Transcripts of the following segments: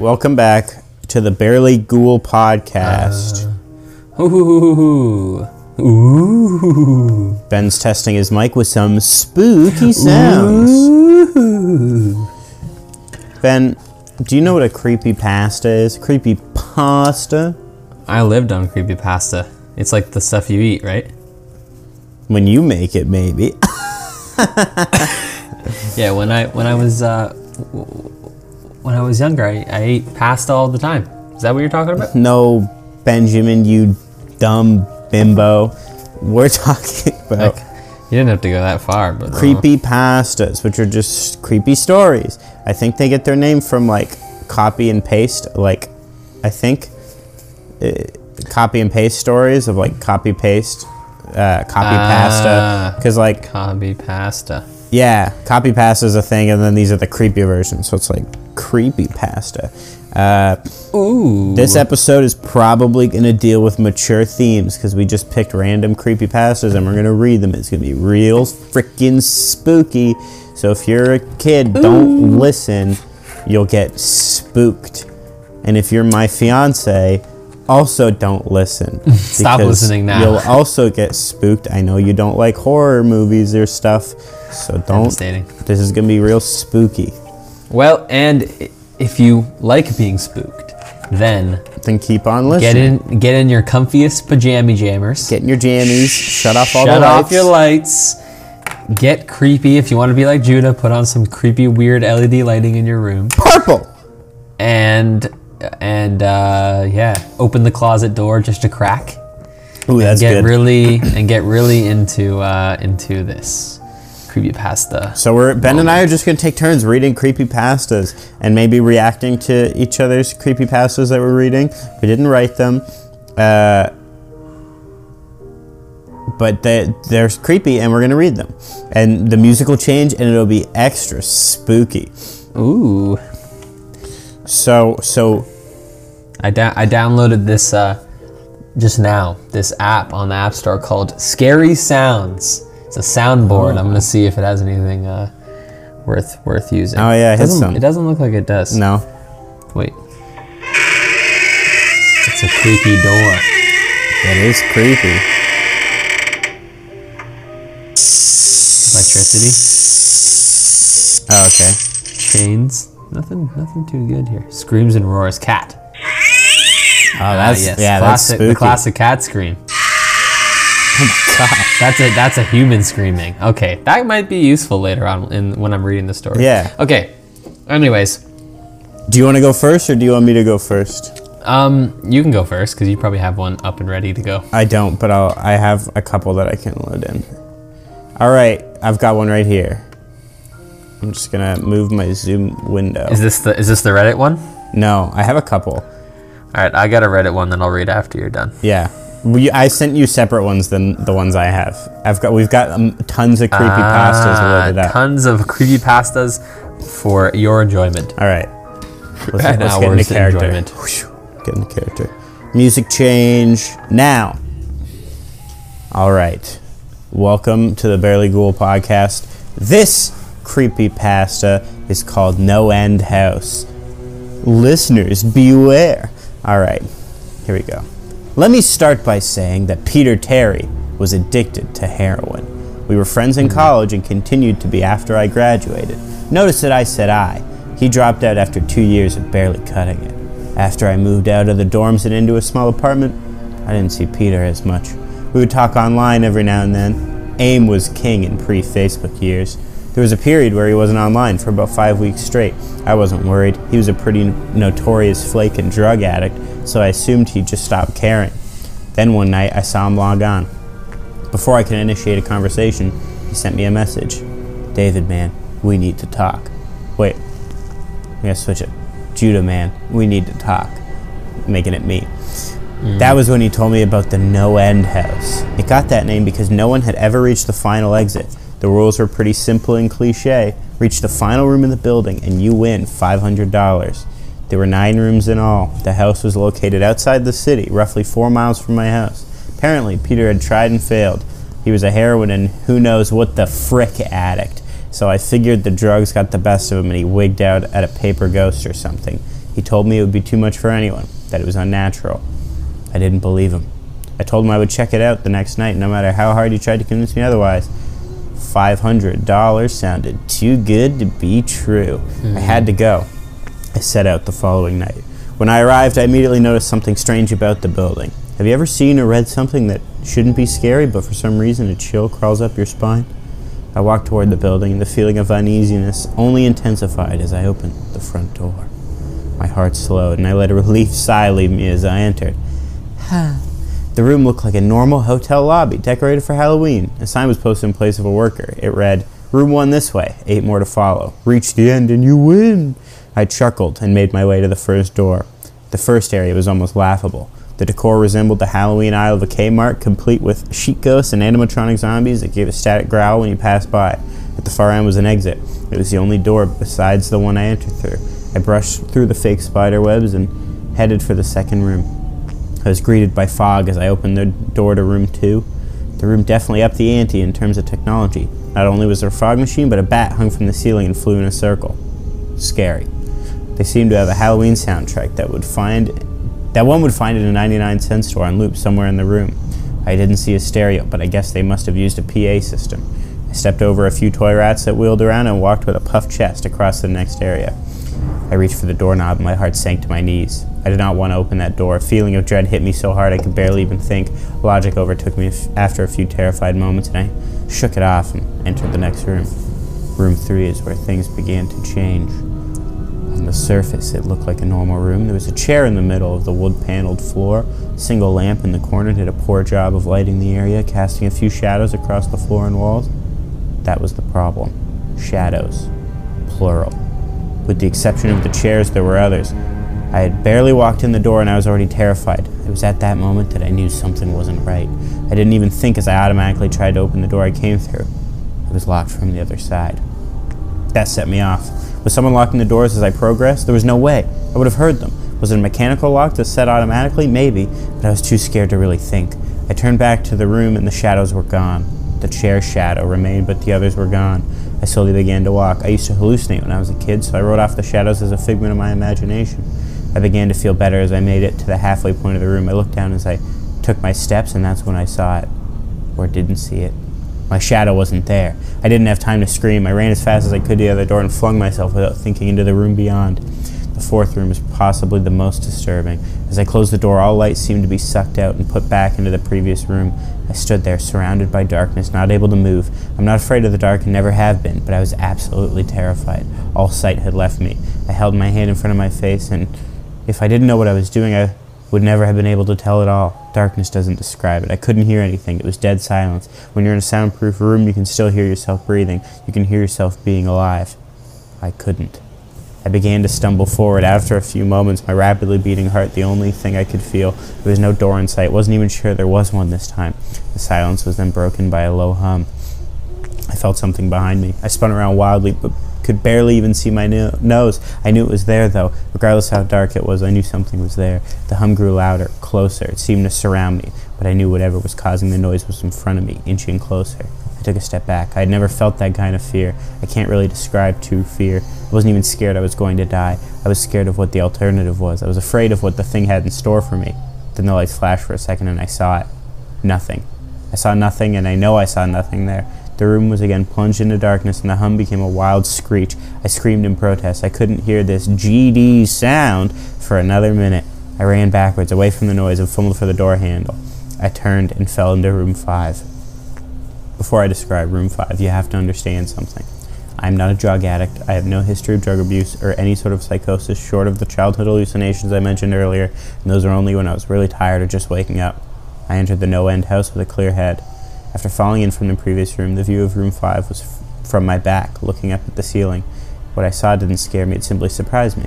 Right, welcome back to the Barely Ghoul podcast. Ooh. Ooh. Ben's testing his mic with some spooky sounds. Ooh. Ben, do you know what a creepy pasta is? Creepy pasta? I lived on creepypasta. It's like the stuff you eat, right? When you make it, maybe. Yeah. When I when I was uh, when I was younger, I, I ate pasta all the time. Is that what you're talking about? no, Benjamin, you dumb bimbo. We're talking about Like, you didn't have to go that far, but uh, creepy pastas, which are just creepy stories. I think they get their name from like copy and paste, like I think uh, copy and paste stories of like copy paste, uh, copy pasta, Ah. because like Copy pasta. Yeah, copy pasta is a thing, and then these are the creepy versions. So it's like creepy pasta. Uh, Ooh. this episode is probably going to deal with mature themes because we just picked random creepy pastas and we're going to read them. It's going to be real freaking spooky. So if you're a kid, don't listen. You'll get spooked. And if you're my fiance, also don't listen. Stop listening now. You'll also get spooked. I know you don't like horror movies or stuff, so don't. This is going to be real spooky. Well, and if you like being spooked, then Then keep on get listening. in get in your comfiest pajama jammers. Get in your jammies. Shut off all Shut the lights. off your lights. Get creepy. If you want to be like Judah, put on some creepy, weird LED lighting in your room, Purple. and and uh, yeah, open the closet door just a crack. Ooh, that's get good. really and get really into uh, into this creepy pasta. so we're Ben and I are just gonna take turns reading creepy pastas and maybe reacting to each other's creepy pastas that we're reading. We didn't write them, uh, but they, they're creepy, and we're gonna read them. And the music will change, and it'll be extra spooky. Ooh, So so I da- I downloaded this uh, just now. This app on the App Store called Scary Sounds. It's a soundboard. I'm gonna see if it has anything uh, worth worth using. Oh, yeah, it doesn't, some. it doesn't look like it does. no, Wait. It's a creepy door. it is creepy. Electricity, Oh, okay. chains. Nothing, nothing too good here. Screams and roars. Cat. Oh, that's Ah, yes. yeah, classic, that's the classic cat scream. Gosh. That's a that's a human screaming. Okay, that might be useful later on in when I'm reading the story. Yeah. Okay. Anyways, Do you want to go first, or do you want me to go first? um, you can go first because you probably have one up and ready to go. I don't, but I'll, I have a couple that I can load in. All right, I've got one right here. I'm just gonna move my Zoom window. Is this the is this the Reddit one? no, I have a couple. All right, I got a Reddit one that I'll read after you're done. Yeah, we, I sent you separate ones than the ones I have. I've got we've got um, tons of creepy pastas Ah, loaded up. Tons of creepy pastas for your enjoyment. All right, let's, let's get into character. enjoyment. Get into character. Music change now. All right. Welcome to the Barely Ghoul podcast. This creepy pasta is called No End House. Listeners, beware. All right, here we go. Let me start by saying that Peter Terry was addicted to heroin. We were friends in college and continued to be after I graduated. Notice that I said I. He dropped out after two years of barely cutting it. After I moved out of the dorms and into a small apartment, I didn't see Peter as much. We would talk online every now and then. AIM was king in pre Facebook years. There was a period where he wasn't online for about five weeks straight. I wasn't worried. He was a pretty notorious flake and drug addict, so I assumed he'd just stopped caring. Then one night I saw him log on. Before I could initiate a conversation, He sent me a message. David, man, we need to talk. Wait, I gotta switch it. Judah, man, we need to talk. Making it me. Mm. That was when he told me about the No End House. It got that name because no one had ever reached the final exit. The rules were pretty simple and cliche. Reach the final room in the building and you win $500. There were nine rooms in all. The house was located outside the city, roughly four miles from my house. Apparently, Peter had tried and failed. He was a heroin and who knows what the frick addict. So I figured the drugs got the best of him and he wigged out at a paper ghost or something. He told me it would be too much for anyone, that it was unnatural. I didn't believe him. I told him I would check it out the next night, no matter how hard he tried to convince me otherwise. $500 sounded too good to be true. I mm-hmm. had to go. I set out the following night. When I arrived, I immediately noticed something strange about the building. Have you ever seen or read something that shouldn't be scary, but for some reason a chill crawls up your spine? I walked toward the building, and the feeling of uneasiness only intensified as I opened the front door. My heart slowed, and I let a relieved sigh leave me as I entered. The room looked like a normal hotel lobby, decorated for Halloween. A sign was posted in place of a worker. It read, Room one this way, eight more to follow. Reach the end and you win. I chuckled and made my way to the first door. The first area was almost laughable. The decor resembled the Halloween aisle of a Kmart, complete with sheet ghosts and animatronic zombies that gave a static growl when you passed by. At the far end was an exit. It was the only door besides the one I entered through. I brushed through the fake spider webs and headed for the second room. I was greeted by fog as I opened the door to room two. The room definitely upped the ante in terms of technology. Not only was there a fog machine, but a bat hung from the ceiling and flew in a circle. Scary. They seemed to have a Halloween soundtrack that would find that one would find in a 99 cent store on loop somewhere in the room. I didn't see a stereo, but I guess they must have used a PA system. I stepped over a few toy rats that wheeled around and walked with a puffed chest across the next area. I reached for the doorknob and my heart sank to my knees. I did not want to open that door. A feeling of dread hit me so hard I could barely even think. Logic overtook me after a few terrified moments and I shook it off and entered the next room. Room three is where things began to change. On the surface, it looked like a normal room. There was a chair in the middle of the wood paneled floor. A single lamp in the corner did a poor job of lighting the area, casting a few shadows across the floor and walls. That was the problem. Shadows. Plural. With the exception of the chairs, there were others. I had barely walked in the door and I was already terrified. It was at that moment that I knew something wasn't right. I didn't even think as I automatically tried to open the door I came through. It was locked from the other side. That set me off. Was someone locking the doors as I progressed? There was no way. I would have heard them. Was it a mechanical lock that set automatically? Maybe, but I was too scared to really think. I turned back to the room and the shadows were gone. The chair shadow remained, but the others were gone. I slowly began to walk. I used to hallucinate when I was a kid, so I wrote off the shadows as a figment of my imagination. I began to feel better as I made it to the halfway point of the room. I looked down as I took my steps, and that's when I saw it. Or didn't see it. My shadow wasn't there. I didn't have time to scream. I ran as fast as I could to the other door and flung myself without thinking into the room beyond. The fourth room is possibly the most disturbing. As I closed the door, all light seemed to be sucked out and put back into the previous room. I stood there, surrounded by darkness, not able to move. I'm not afraid of the dark and never have been, but I was absolutely terrified. All sight had left me. I held my hand in front of my face, and if I didn't know what I was doing, I would never have been able to tell at all. Darkness doesn't describe it. I couldn't hear anything. It was dead silence. When you're in a soundproof room, you can still hear yourself breathing. You can hear yourself being alive. I couldn't. I began to stumble forward. After a few moments, my rapidly beating heart the only thing I could feel. There was no door in sight. Wasn't even sure there was one this time. The silence was then broken by a low hum. I felt something behind me. I spun around wildly, but could barely even see my no- nose. I knew it was there, though. Regardless how dark it was, I knew something was there. The hum grew louder, closer. It seemed to surround me, but I knew whatever was causing the noise was in front of me, inching closer. I took a step back. I had never felt that kind of fear. I can't really describe true fear. I wasn't even scared I was going to die. I was scared of what the alternative was. I was afraid of what the thing had in store for me. Then the lights flashed for a second and I saw it. Nothing. I saw nothing, and I know I saw nothing there. The room was again plunged into darkness, and the hum became a wild screech. I screamed in protest. I couldn't hear this GD sound for another minute. I ran backwards, away from the noise, and fumbled for the door handle. I turned and fell into room five. Before I describe room five, you have to understand something. I'm not a drug addict. I have no history of drug abuse or any sort of psychosis short of the childhood hallucinations I mentioned earlier, and those are only when I was really tired or just waking up. I entered the no end house with a clear head. After falling in from the previous room, the view of room 5 was from my back, looking up at the ceiling. What I saw didn't scare me, it simply surprised me.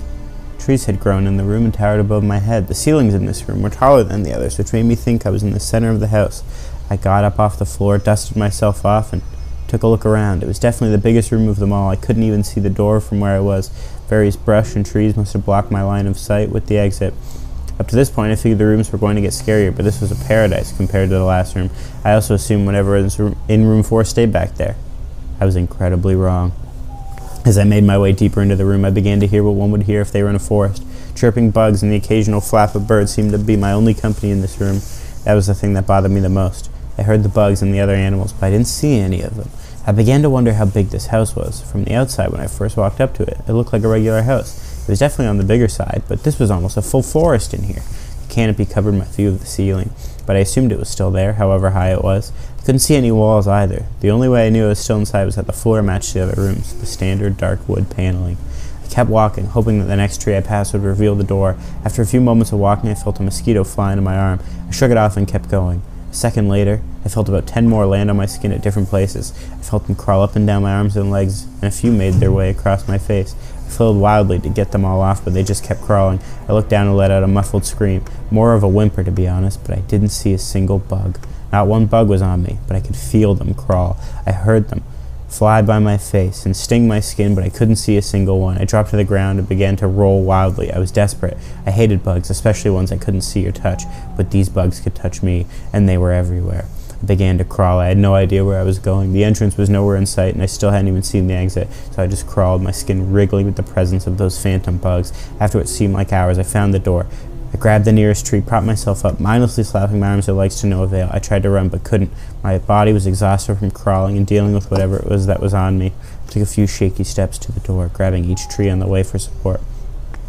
Trees had grown in the room and towered above my head. The ceilings in this room were taller than the others, which made me think I was in the center of the house. I got up off the floor, dusted myself off, and took a look around. It was definitely the biggest room of them all. I couldn't even see the door from where I was. Various brush and trees must have blocked my line of sight with the exit. Up to this point, I figured the rooms were going to get scarier, but this was a paradise compared to the last room. I also assumed whatever was in room 4 stayed back there. I was incredibly wrong. As I made my way deeper into the room, I began to hear what one would hear if they were in a forest. Chirping bugs and the occasional flap of birds seemed to be my only company in this room. That was the thing that bothered me the most. I heard the bugs and the other animals, but I didn't see any of them. I began to wonder how big this house was. From the outside, when I first walked up to it, it looked like a regular house. It was definitely on the bigger side, but this was almost a full forest in here. The canopy covered my view of the ceiling, but I assumed it was still there, however high it was. I couldn't see any walls either. The only way I knew it was still inside was that the floor matched the other rooms, the standard dark wood paneling. I kept walking, hoping that the next tree I passed would reveal the door. After a few moments of walking, I felt a mosquito fly into my arm. I shook it off and kept going. A second later, I felt about ten more land on my skin at different places. I felt them crawl up and down my arms and legs, and a few made their way across my face. I flilled wildly to get them all off, but they just kept crawling. I looked down and let out a muffled scream, more of a whimper to be honest, but I didn't see a single bug. Not one bug was on me, but I could feel them crawl. I heard them fly by my face and sting my skin, but I couldn't see a single one. I dropped to the ground and began to roll wildly. I was desperate. I hated bugs, especially ones I couldn't see or touch, but these bugs could touch me, and they were everywhere. I began to crawl. I had no idea where I was going. The entrance was nowhere in sight, and I still hadn't even seen the exit, so I just crawled, my skin wriggling with the presence of those phantom bugs. After what seemed like hours, I found the door. I grabbed the nearest tree, propped myself up, mindlessly slapping my arms and legs to no avail. I tried to run, but couldn't. My body was exhausted from crawling and dealing with whatever it was that was on me. I took a few shaky steps to the door, grabbing each tree on the way for support.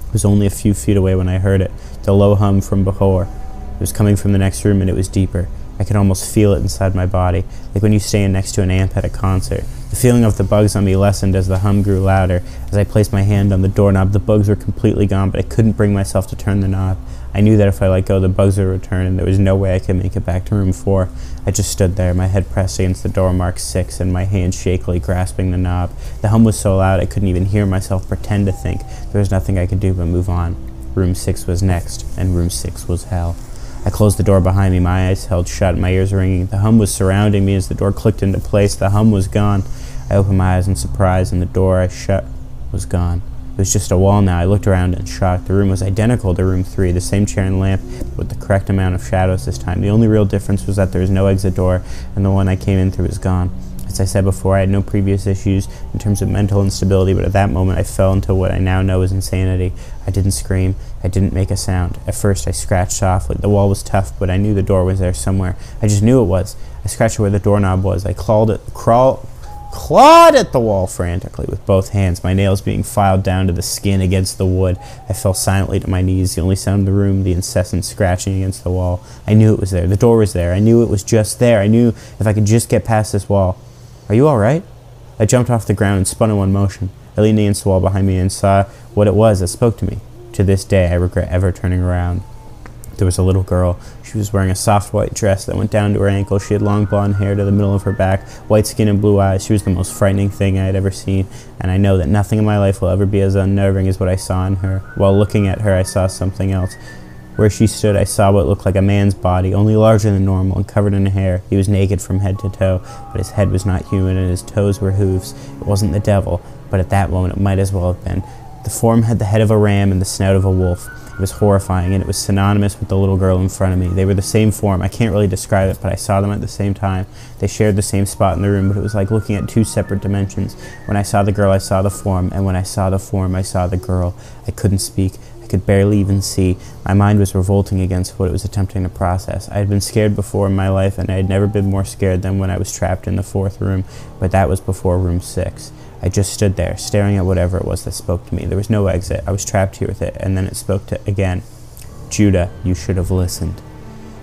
It was only a few feet away when I heard it, the low hum from before. It was coming from the next room, and it was deeper. I could almost feel it inside my body, like when you stand next to an amp at a concert. The feeling of the bugs on me lessened as the hum grew louder. As I placed my hand on the doorknob, the bugs were completely gone, but I couldn't bring myself to turn the knob. I knew that if I let go, the bugs would return, and there was no way I could make it back to room four. I just stood there, my head pressed against the door marked six, and my hand shakily grasping the knob. The hum was so loud I couldn't even hear myself pretend to think. There was nothing I could do but move on. Room six was next, and room six was hell. I closed the door behind me, my eyes held shut, my ears ringing. The hum was surrounding me as the door clicked into place. The hum was gone. I opened my eyes in surprise, and the door I shut was gone. It was just a wall now. I looked around in shock. The room was identical to room three, the same chair and lamp, with the correct amount of shadows this time. The only real difference was that there was no exit door, and the one I came in through was gone. As I said before, I had no previous issues in terms of mental instability, but at that moment I fell into what I now know is insanity. I didn't scream. I didn't make a sound. At first, I scratched softly. The wall was tough, but I knew the door was there somewhere. I just knew it was. I scratched where the doorknob was. I clawed it, crawl, clawed at the wall frantically with both hands, my nails being filed down to the skin against the wood. I fell silently to my knees, the only sound in the room, the incessant scratching against the wall. I knew it was there. The door was there. I knew it was just there. I knew if I could just get past this wall. Are you all right? I jumped off the ground and spun in one motion. I leaned against the wall behind me and saw what it was that spoke to me. To this day, I regret ever turning around. There was a little girl. She was wearing a soft white dress that went down to her ankle. She had long blonde hair to the middle of her back, white skin and blue eyes. She was the most frightening thing I had ever seen, and I know that nothing in my life will ever be as unnerving as what I saw in her. While looking at her, I saw something else. Where she stood, I saw what looked like a man's body, only larger than normal and covered in hair. He was naked from head to toe, but his head was not human and his toes were hooves. It wasn't the devil, but at that moment it might as well have been. The form had the head of a ram and the snout of a wolf. It was horrifying, and it was synonymous with the little girl in front of me. They were the same form. I can't really describe it, but I saw them at the same time. They shared the same spot in the room, but it was like looking at two separate dimensions. When I saw the girl, I saw the form, and when I saw the form, I saw the girl. I couldn't speak. I could barely even see. My mind was revolting against what it was attempting to process. I had been scared before in my life, and I had never been more scared than when I was trapped in the fourth room, but that was before room six. I just stood there, staring at whatever it was that spoke to me. There was no exit. I was trapped here with it, and then it spoke to again. Judah, you should have listened.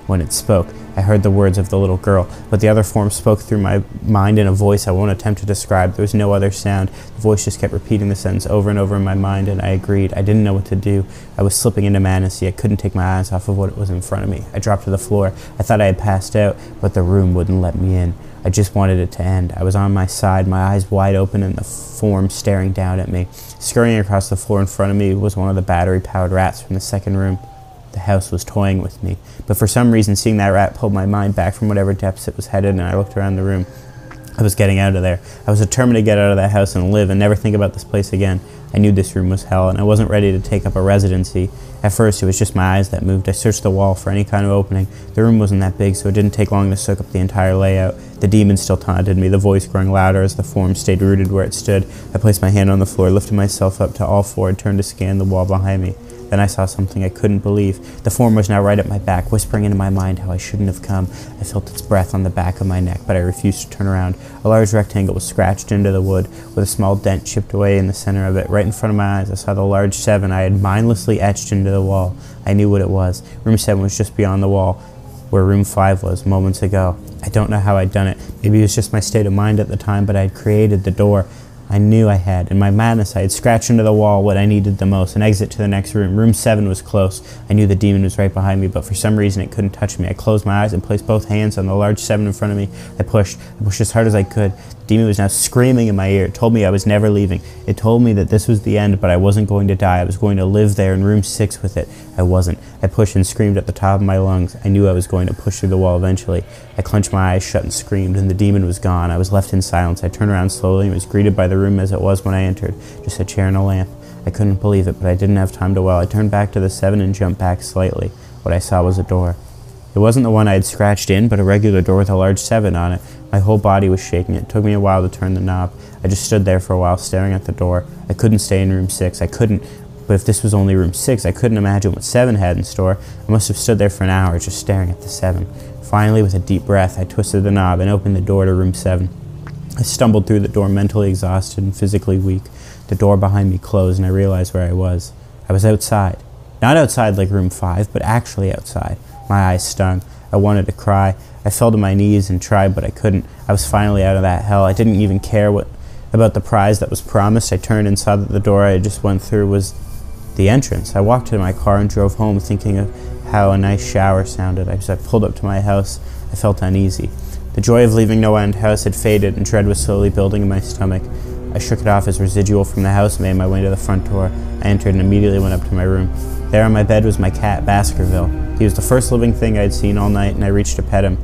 when it spoke. I heard the words of the little girl, but the other form spoke through my mind in a voice I won't attempt to describe. There was no other sound. The voice just kept repeating the sentence over and over in my mind, and I agreed. I didn't know what to do. I was slipping into madness. I couldn't take my eyes off of what was in front of me. I dropped to the floor. I thought I had passed out, but the room wouldn't let me in. I just wanted it to end. I was on my side, my eyes wide open, and the form staring down at me. Scurrying across the floor in front of me was one of the battery powered rats from the second room. The house was toying with me, but for some reason, seeing that rat pulled my mind back from whatever depths it was headed, and I looked around the room. I was getting out of there. I was determined to get out of that house and live and never think about this place again. I knew this room was hell, and I wasn't ready to take up a residency. At first, it was just my eyes that moved. I searched the wall for any kind of opening. The room wasn't that big, so it didn't take long to soak up the entire layout. The demon still taunted me, the voice growing louder as the form stayed rooted where it stood. I placed my hand on the floor, lifted myself up to all four, and turned to scan the wall behind me. Then I saw something I couldn't believe. The form was now right at my back, whispering into my mind how I shouldn't have come. I felt its breath on the back of my neck, but I refused to turn around. A large rectangle was scratched into the wood, with a small dent chipped away in the center of it. Right in front of my eyes, I saw the large seven I had mindlessly etched into the wall. I knew what it was. Room seven was just beyond the wall, where room five was moments ago. I don't know how I'd done it. Maybe it was just my state of mind at the time, but I had created the door. I knew I had. In my madness, I had scratched into the wall what I needed the most an exit to the next room. Room 7 was close. I knew the demon was right behind me, but for some reason it couldn't touch me. I closed my eyes and placed both hands on the large 7 in front of me. I pushed. I pushed as hard as I could. Demon was now screaming in my ear. It told me I was never leaving. It told me that this was the end, but I wasn't going to die. I was going to live there in room 6 with it. I wasn't. I pushed and screamed at the top of my lungs. I knew I was going to push through the wall eventually. I clenched my eyes shut and screamed, and the demon was gone. I was left in silence. I turned around slowly and was greeted by the room as it was when I entered just a chair and a lamp. I couldn't believe it, but I didn't have time to dwell. I turned back to the seven and jumped back slightly. What I saw was a door. It wasn't the one I had scratched in, but a regular door with a large seven on it. My whole body was shaking. It took me a while to turn the knob. I just stood there for a while, staring at the door. I couldn't stay in room six. I couldn't. But if this was only room six, I couldn't imagine what seven had in store. I must have stood there for an hour just staring at the seven. Finally, with a deep breath, I twisted the knob and opened the door to room seven. I stumbled through the door, mentally exhausted and physically weak. The door behind me closed, and I realized where I was. I was outside. Not outside like room five, but actually outside. My eyes stung. I wanted to cry. I fell to my knees and tried, but I couldn't. I was finally out of that hell. I didn't even care what about the prize that was promised. I turned and saw that the door I had just went through was the entrance. I walked to my car and drove home, thinking of how a nice shower sounded. As I pulled up to my house, I felt uneasy. The joy of leaving No End House had faded, and dread was slowly building in my stomach. I shook it off as residual from the house and made my way to the front door. I entered and immediately went up to my room. There on my bed was my cat, Baskerville. He was the first living thing I had seen all night, and I reached to pet him.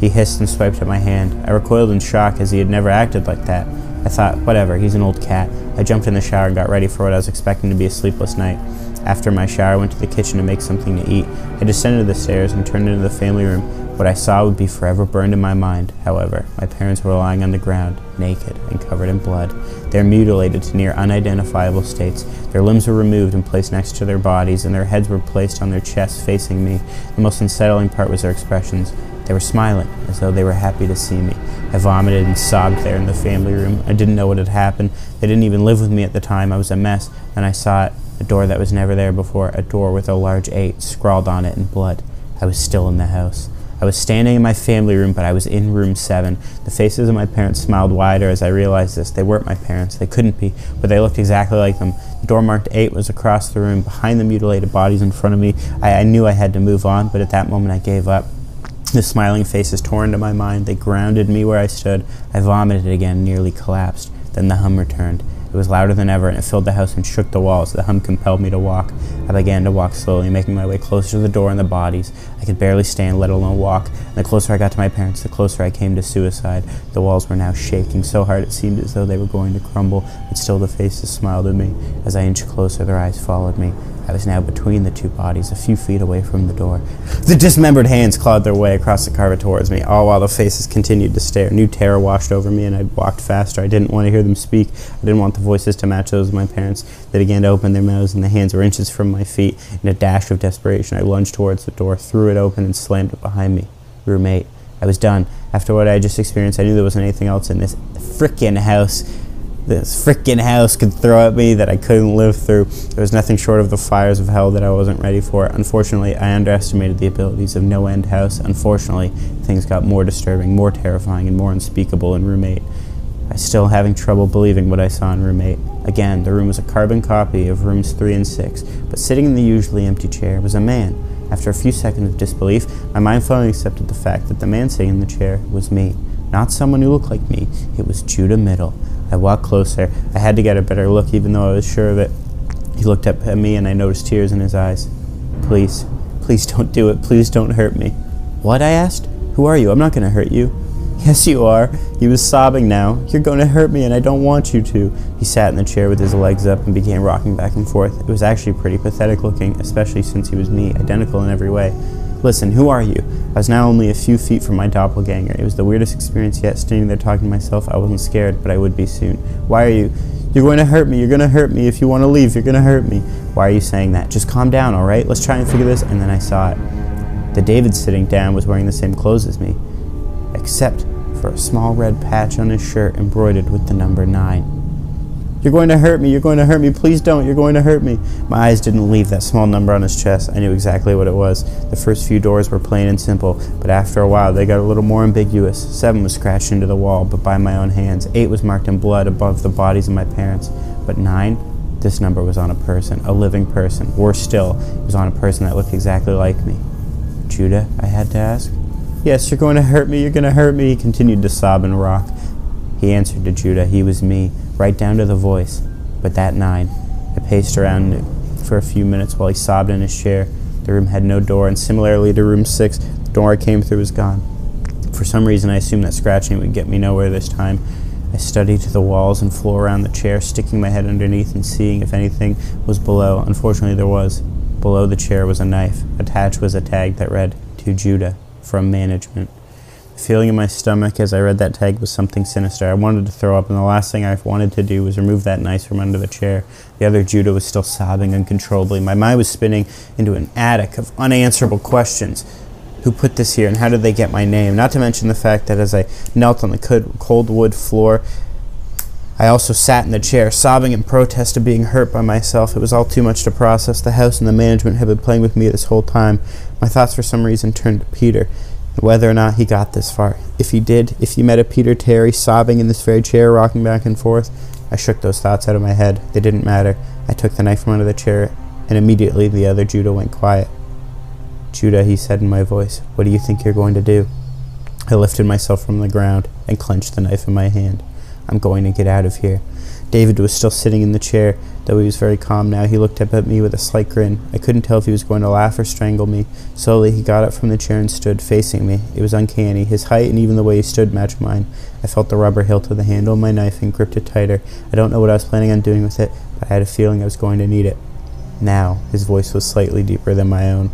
He hissed and swiped at my hand. I recoiled in shock as he had never acted like that. I thought, whatever, he's an old cat. I jumped in the shower and got ready for what I was expecting to be a sleepless night. After my shower, I went to the kitchen to make something to eat. I descended the stairs and turned into the family room. What I saw would be forever burned in my mind. However, my parents were lying on the ground, naked and covered in blood. They were mutilated to near unidentifiable states. Their limbs were removed and placed next to their bodies, and their heads were placed on their chests facing me. The most unsettling part was their expressions. They were smiling, as though they were happy to see me. I vomited and sobbed there in the family room. I didn't know what had happened. They didn't even live with me at the time. I was a mess. Then I saw it a door that was never there before, a door with a large 8 scrawled on it in blood. I was still in the house. I was standing in my family room, but I was in room 7. The faces of my parents smiled wider as I realized this. They weren't my parents. They couldn't be, but they looked exactly like them. The door marked 8 was across the room, behind the mutilated bodies in front of me. I, I knew I had to move on, but at that moment I gave up. The smiling faces tore into my mind. They grounded me where I stood. I vomited again, nearly collapsed. Then the hum returned. It was louder than ever, and it filled the house and shook the walls. The hum compelled me to walk. I began to walk slowly, making my way closer to the door and the bodies. I could barely stand, let alone walk. And the closer I got to my parents, the closer I came to suicide. The walls were now shaking so hard it seemed as though they were going to crumble, but still the faces smiled at me. As I inched closer, their eyes followed me. I was now between the two bodies, a few feet away from the door. The dismembered hands clawed their way across the carpet towards me, all while the faces continued to stare. New terror washed over me, and I walked faster. I didn't want to hear them speak. I didn't want the voices to match those of my parents. They began to open their mouths, and the hands were inches from my feet. In a dash of desperation, I lunged towards the door, threw it open, and slammed it behind me. Roommate. I was done. After what I had just experienced, I knew there wasn't anything else in this frickin' house. This freaking house could throw at me that I couldn't live through. There was nothing short of the fires of hell that I wasn't ready for. Unfortunately, I underestimated the abilities of No End House. Unfortunately, things got more disturbing, more terrifying, and more unspeakable in Room 8. I still having trouble believing what I saw in Room 8. Again, the room was a carbon copy of Rooms 3 and 6, but sitting in the usually empty chair was a man. After a few seconds of disbelief, my mind finally accepted the fact that the man sitting in the chair was me. Not someone who looked like me, it was Judah Middle. I walked closer. I had to get a better look, even though I was sure of it. He looked up at me, and I noticed tears in his eyes. Please, please don't do it. Please don't hurt me. What? I asked. Who are you? I'm not going to hurt you. Yes, you are. He was sobbing now. You're going to hurt me, and I don't want you to. He sat in the chair with his legs up and began rocking back and forth. It was actually pretty pathetic looking, especially since he was me, identical in every way. Listen, who are you? I was now only a few feet from my doppelganger. It was the weirdest experience yet, standing there talking to myself. I wasn't scared, but I would be soon. Why are you? You're going to hurt me. You're going to hurt me. If you want to leave, you're going to hurt me. Why are you saying that? Just calm down, all right? Let's try and figure this. And then I saw it. The David sitting down was wearing the same clothes as me, except for a small red patch on his shirt embroidered with the number 9. You're going to hurt me. You're going to hurt me. Please don't. You're going to hurt me. My eyes didn't leave that small number on his chest. I knew exactly what it was. The first few doors were plain and simple, but after a while they got a little more ambiguous. Seven was scratched into the wall, but by my own hands. Eight was marked in blood above the bodies of my parents. But nine, this number was on a person, a living person. Worse still, it was on a person that looked exactly like me. Judah, I had to ask. Yes, you're going to hurt me. You're going to hurt me. He continued to sob and rock. He answered to Judah. He was me right down to the voice. But that night, I paced around for a few minutes while he sobbed in his chair. The room had no door, and similarly to room six, the door I came through was gone. For some reason, I assumed that scratching would get me nowhere this time. I studied the walls and floor around the chair, sticking my head underneath and seeing if anything was below. Unfortunately, there was. Below the chair was a knife. Attached was a tag that read, To Judah, from management. Feeling in my stomach as I read that tag was something sinister. I wanted to throw up, and the last thing I wanted to do was remove that knife from under the chair. The other Judah was still sobbing uncontrollably. My mind was spinning into an attic of unanswerable questions. Who put this here, and how did they get my name? Not to mention the fact that as I knelt on the cold wood floor, I also sat in the chair, sobbing in protest of being hurt by myself. It was all too much to process. The house and the management had been playing with me this whole time. My thoughts, for some reason, turned to Peter whether or not he got this far. If he did, if he met a Peter Terry sobbing in this very chair, rocking back and forth, I shook those thoughts out of my head. They didn't matter. I took the knife from under the chair, and immediately the other Judah went quiet. Judah, he said in my voice, what do you think you're going to do? I lifted myself from the ground and clenched the knife in my hand. I'm going to get out of here. David was still sitting in the chair, though he was very calm now. He looked up at me with a slight grin. I couldn't tell if he was going to laugh or strangle me. Slowly, he got up from the chair and stood facing me. It was uncanny. His height and even the way he stood matched mine. I felt the rubber hilt of the handle of my knife and gripped it tighter. I don't know what I was planning on doing with it, but I had a feeling I was going to need it. Now, his voice was slightly deeper than my own.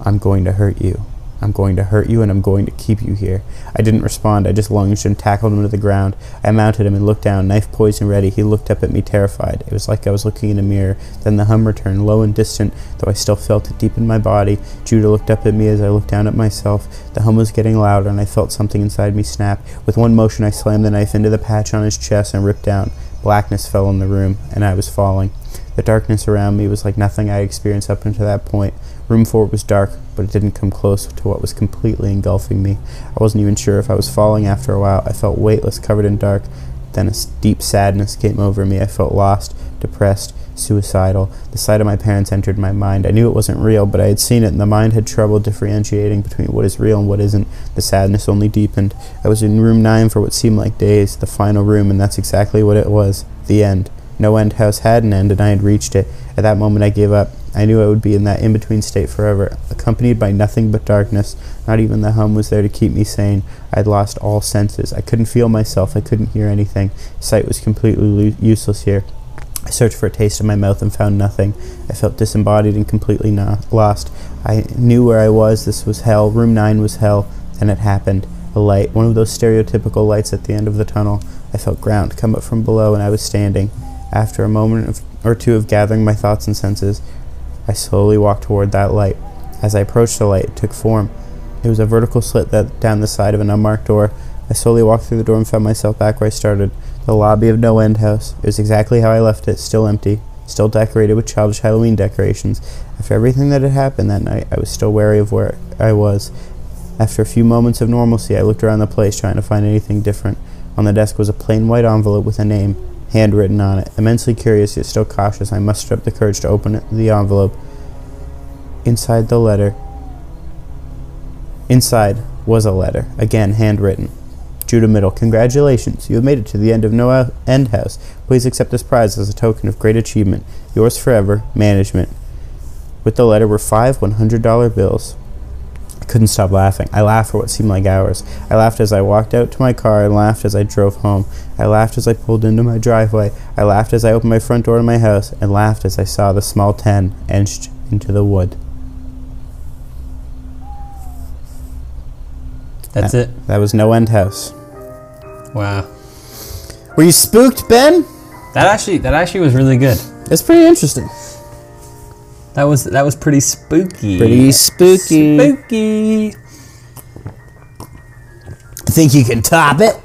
I'm going to hurt you. I'm going to hurt you and I'm going to keep you here. I didn't respond. I just lunged and tackled him to the ground. I mounted him and looked down, knife poised and ready. He looked up at me terrified. It was like I was looking in a mirror. Then the hum returned, low and distant, though I still felt it deep in my body. Judah looked up at me as I looked down at myself. The hum was getting louder and I felt something inside me snap. With one motion, I slammed the knife into the patch on his chest and ripped down. Blackness fell in the room, and I was falling. The darkness around me was like nothing I experienced up until that point. Room 4 was dark, but it didn't come close to what was completely engulfing me. I wasn't even sure if I was falling after a while. I felt weightless, covered in dark. Then a deep sadness came over me. I felt lost, depressed, suicidal. The sight of my parents entered my mind. I knew it wasn't real, but I had seen it, and the mind had trouble differentiating between what is real and what isn't. The sadness only deepened. I was in room 9 for what seemed like days, the final room, and that's exactly what it was the end. No end house had an end, and I had reached it. At that moment, I gave up. I knew I would be in that in between state forever, accompanied by nothing but darkness. Not even the hum was there to keep me sane. I had lost all senses. I couldn't feel myself. I couldn't hear anything. Sight was completely useless here. I searched for a taste in my mouth and found nothing. I felt disembodied and completely lost. I knew where I was. This was hell. Room 9 was hell. Then it happened. A light, one of those stereotypical lights at the end of the tunnel. I felt ground come up from below and I was standing. After a moment of, or two of gathering my thoughts and senses, I slowly walked toward that light. As I approached the light, it took form. It was a vertical slit that down the side of an unmarked door. I slowly walked through the door and found myself back where I started. The lobby of No End House. It was exactly how I left it, still empty, still decorated with childish Halloween decorations. After everything that had happened that night, I was still wary of where I was. After a few moments of normalcy, I looked around the place trying to find anything different. On the desk was a plain white envelope with a name, handwritten on it. Immensely curious yet still cautious, I mustered up the courage to open the envelope. Inside the letter. Inside was a letter, again handwritten. Judah Middle, congratulations. You have made it to the end of No End House. Please accept this prize as a token of great achievement. Yours forever, Management. With the letter were five $100 bills. I couldn't stop laughing. I laughed for what seemed like hours. I laughed as I walked out to my car and laughed as I drove home. I laughed as I pulled into my driveway. I laughed as I opened my front door to my house and laughed as I saw the small 10 etched into the wood. That's it. That was No End House. Wow. Were you spooked, Ben? That actually that actually was really good. It's pretty interesting. That was that was pretty spooky. Pretty spooky. spooky. Think you can top it?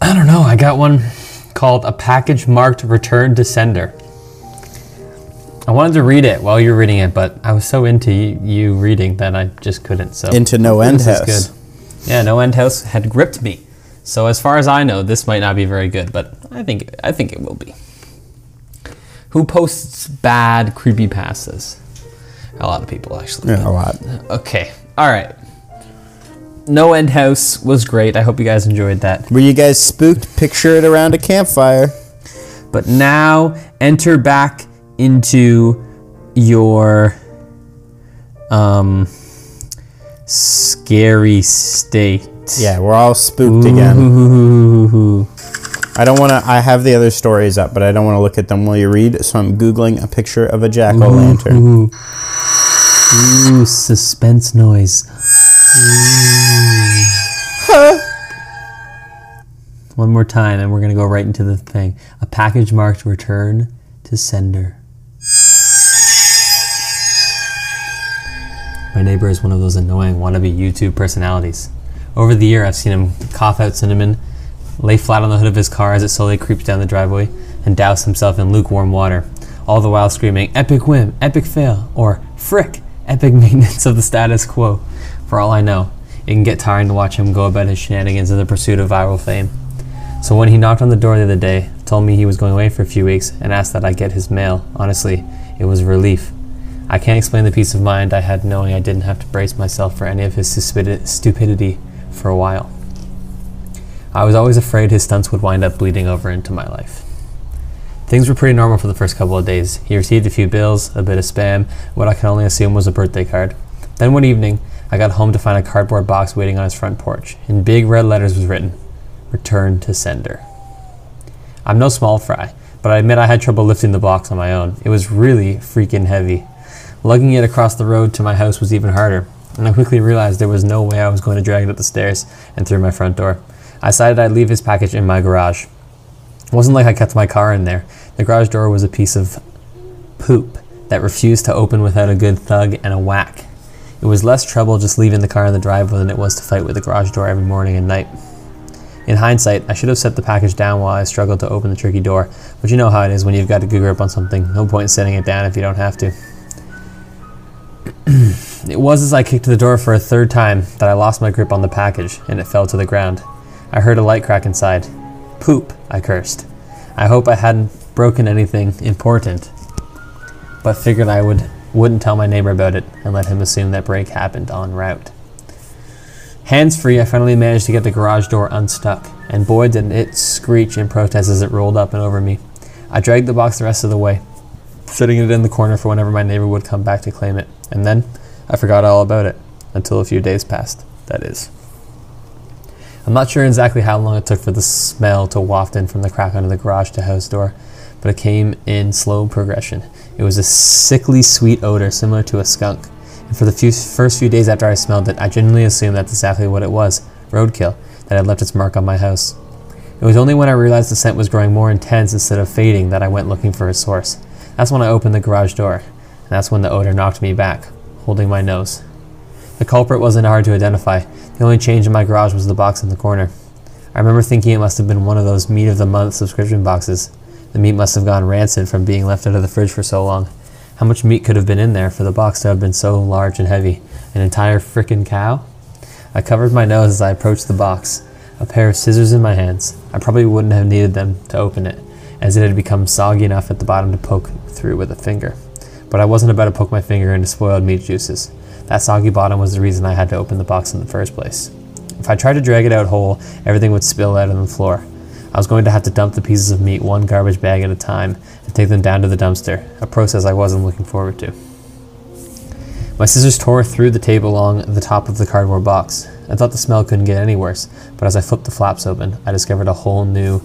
I don't know. I got one called a package marked return to sender. I wanted to read it while you were reading it, but I was so into you, you reading that I just couldn't. So Into No End this is House. good. Yeah, No End House had gripped me. So as far as I know, this might not be very good, but I think I think it will be. Who posts bad creepy pastas. A lot of people actually. Yeah, a lot. Okay. All right. No End House was great. I hope you guys enjoyed that. Were you guys spooked? Picture it around a campfire. But now enter back into your um scary state. Yeah, we're all spooked again. Ooh. I don't want to. I have the other stories up, but I don't want to look at them while you read. So I'm googling a picture of a jack o' lantern. Ooh. Ooh, suspense noise. Ooh. One more time, and we're gonna go right into the thing. A package marked return to sender. My neighbor is one of those annoying wannabe YouTube personalities. Over the year, I've seen him cough out cinnamon, lay flat on the hood of his car as it slowly creeps down the driveway, and douse himself in lukewarm water, all the while screaming, Epic whim, epic fail, or frick, epic maintenance of the status quo. For all I know, it can get tiring to watch him go about his shenanigans in the pursuit of viral fame. So when he knocked on the door the other day, told me he was going away for a few weeks, and asked that I get his mail, honestly, it was relief. I can't explain the peace of mind I had knowing I didn't have to brace myself for any of his stupidity for a while. I was always afraid his stunts would wind up bleeding over into my life. Things were pretty normal for the first couple of days. He received a few bills, a bit of spam, what I can only assume was a birthday card. Then one evening, I got home to find a cardboard box waiting on his front porch. In big red letters was written, Return to sender. I'm no small fry, but I admit I had trouble lifting the box on my own. It was really freaking heavy. Lugging it across the road to my house was even harder, and I quickly realized there was no way I was going to drag it up the stairs and through my front door. I decided I'd leave his package in my garage. It wasn't like I kept my car in there. The garage door was a piece of poop that refused to open without a good thug and a whack. It was less trouble just leaving the car in the driveway than it was to fight with the garage door every morning and night. In hindsight, I should have set the package down while I struggled to open the tricky door, but you know how it is when you've got a good grip on something. No point in setting it down if you don't have to. it was as I kicked the door for a third time that I lost my grip on the package and it fell to the ground. I heard a light crack inside. Poop, I cursed. I hope I hadn't broken anything important, but figured I would wouldn't tell my neighbor about it and let him assume that break happened en route. Hands free, I finally managed to get the garage door unstuck, and boy did it screech in protest as it rolled up and over me. I dragged the box the rest of the way, setting it in the corner for whenever my neighbor would come back to claim it, and then I forgot all about it until a few days passed, that is. I'm not sure exactly how long it took for the smell to waft in from the crack under the garage to house door, but it came in slow progression. It was a sickly sweet odor similar to a skunk. And for the few, first few days after I smelled it, I genuinely assumed that's exactly what it was roadkill that had left its mark on my house. It was only when I realized the scent was growing more intense instead of fading that I went looking for a source. That's when I opened the garage door, and that's when the odor knocked me back, holding my nose. The culprit wasn't hard to identify. The only change in my garage was the box in the corner. I remember thinking it must have been one of those meat of the month subscription boxes. The meat must have gone rancid from being left out of the fridge for so long. How much meat could have been in there for the box to have been so large and heavy? An entire frickin' cow? I covered my nose as I approached the box, a pair of scissors in my hands. I probably wouldn't have needed them to open it, as it had become soggy enough at the bottom to poke through with a finger. But I wasn't about to poke my finger into spoiled meat juices. That soggy bottom was the reason I had to open the box in the first place. If I tried to drag it out whole, everything would spill out on the floor. I was going to have to dump the pieces of meat one garbage bag at a time and take them down to the dumpster, a process I wasn't looking forward to. My scissors tore through the tape along the top of the cardboard box. I thought the smell couldn't get any worse, but as I flipped the flaps open, I discovered a whole new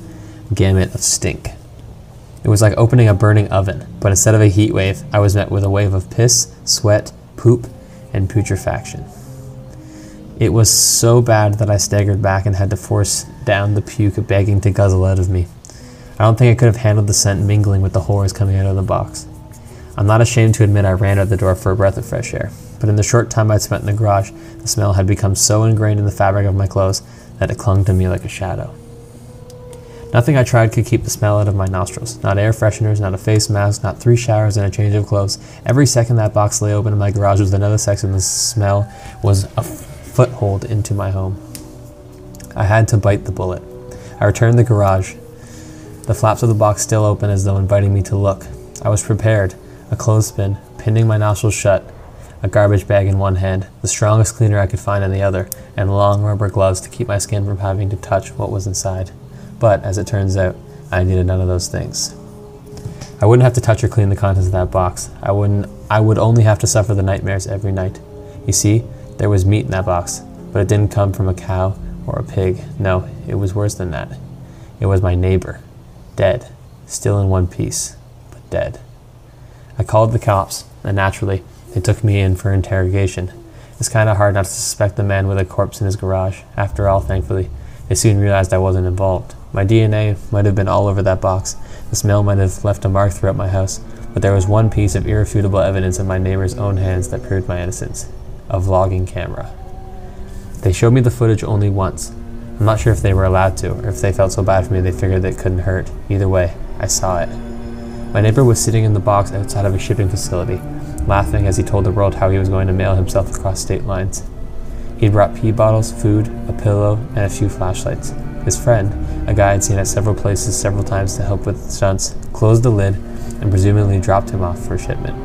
gamut of stink. It was like opening a burning oven, but instead of a heat wave, I was met with a wave of piss, sweat, poop, and putrefaction. It was so bad that I staggered back and had to force down the puke begging to guzzle out of me. I don't think I could have handled the scent mingling with the horrors coming out of the box. I'm not ashamed to admit I ran out the door for a breath of fresh air, but in the short time I'd spent in the garage, the smell had become so ingrained in the fabric of my clothes that it clung to me like a shadow. Nothing I tried could keep the smell out of my nostrils. Not air fresheners, not a face mask, not three showers and a change of clothes. Every second that box lay open in my garage was another second the smell was a foothold into my home. I had to bite the bullet. I returned to the garage, the flaps of the box still open as though inviting me to look. I was prepared, a clothespin, pinning my nostrils shut, a garbage bag in one hand, the strongest cleaner I could find in the other, and long rubber gloves to keep my skin from having to touch what was inside. But, as it turns out, I needed none of those things. I wouldn't have to touch or clean the contents of that box. I wouldn't I would only have to suffer the nightmares every night. You see, there was meat in that box, but it didn't come from a cow or a pig. No, it was worse than that. It was my neighbor. Dead. Still in one piece, but dead. I called the cops, and naturally, they took me in for interrogation. It's kind of hard not to suspect the man with a corpse in his garage. After all, thankfully, they soon realized I wasn't involved. My DNA might have been all over that box. The smell might have left a mark throughout my house, but there was one piece of irrefutable evidence in my neighbor's own hands that proved my innocence a vlogging camera. They showed me the footage only once. I'm not sure if they were allowed to, or if they felt so bad for me they figured it couldn't hurt. Either way, I saw it. My neighbor was sitting in the box outside of a shipping facility, laughing as he told the world how he was going to mail himself across state lines. He'd brought pee bottles, food, a pillow, and a few flashlights. His friend, a guy I'd seen at several places several times to help with stunts, closed the lid and presumably dropped him off for shipment.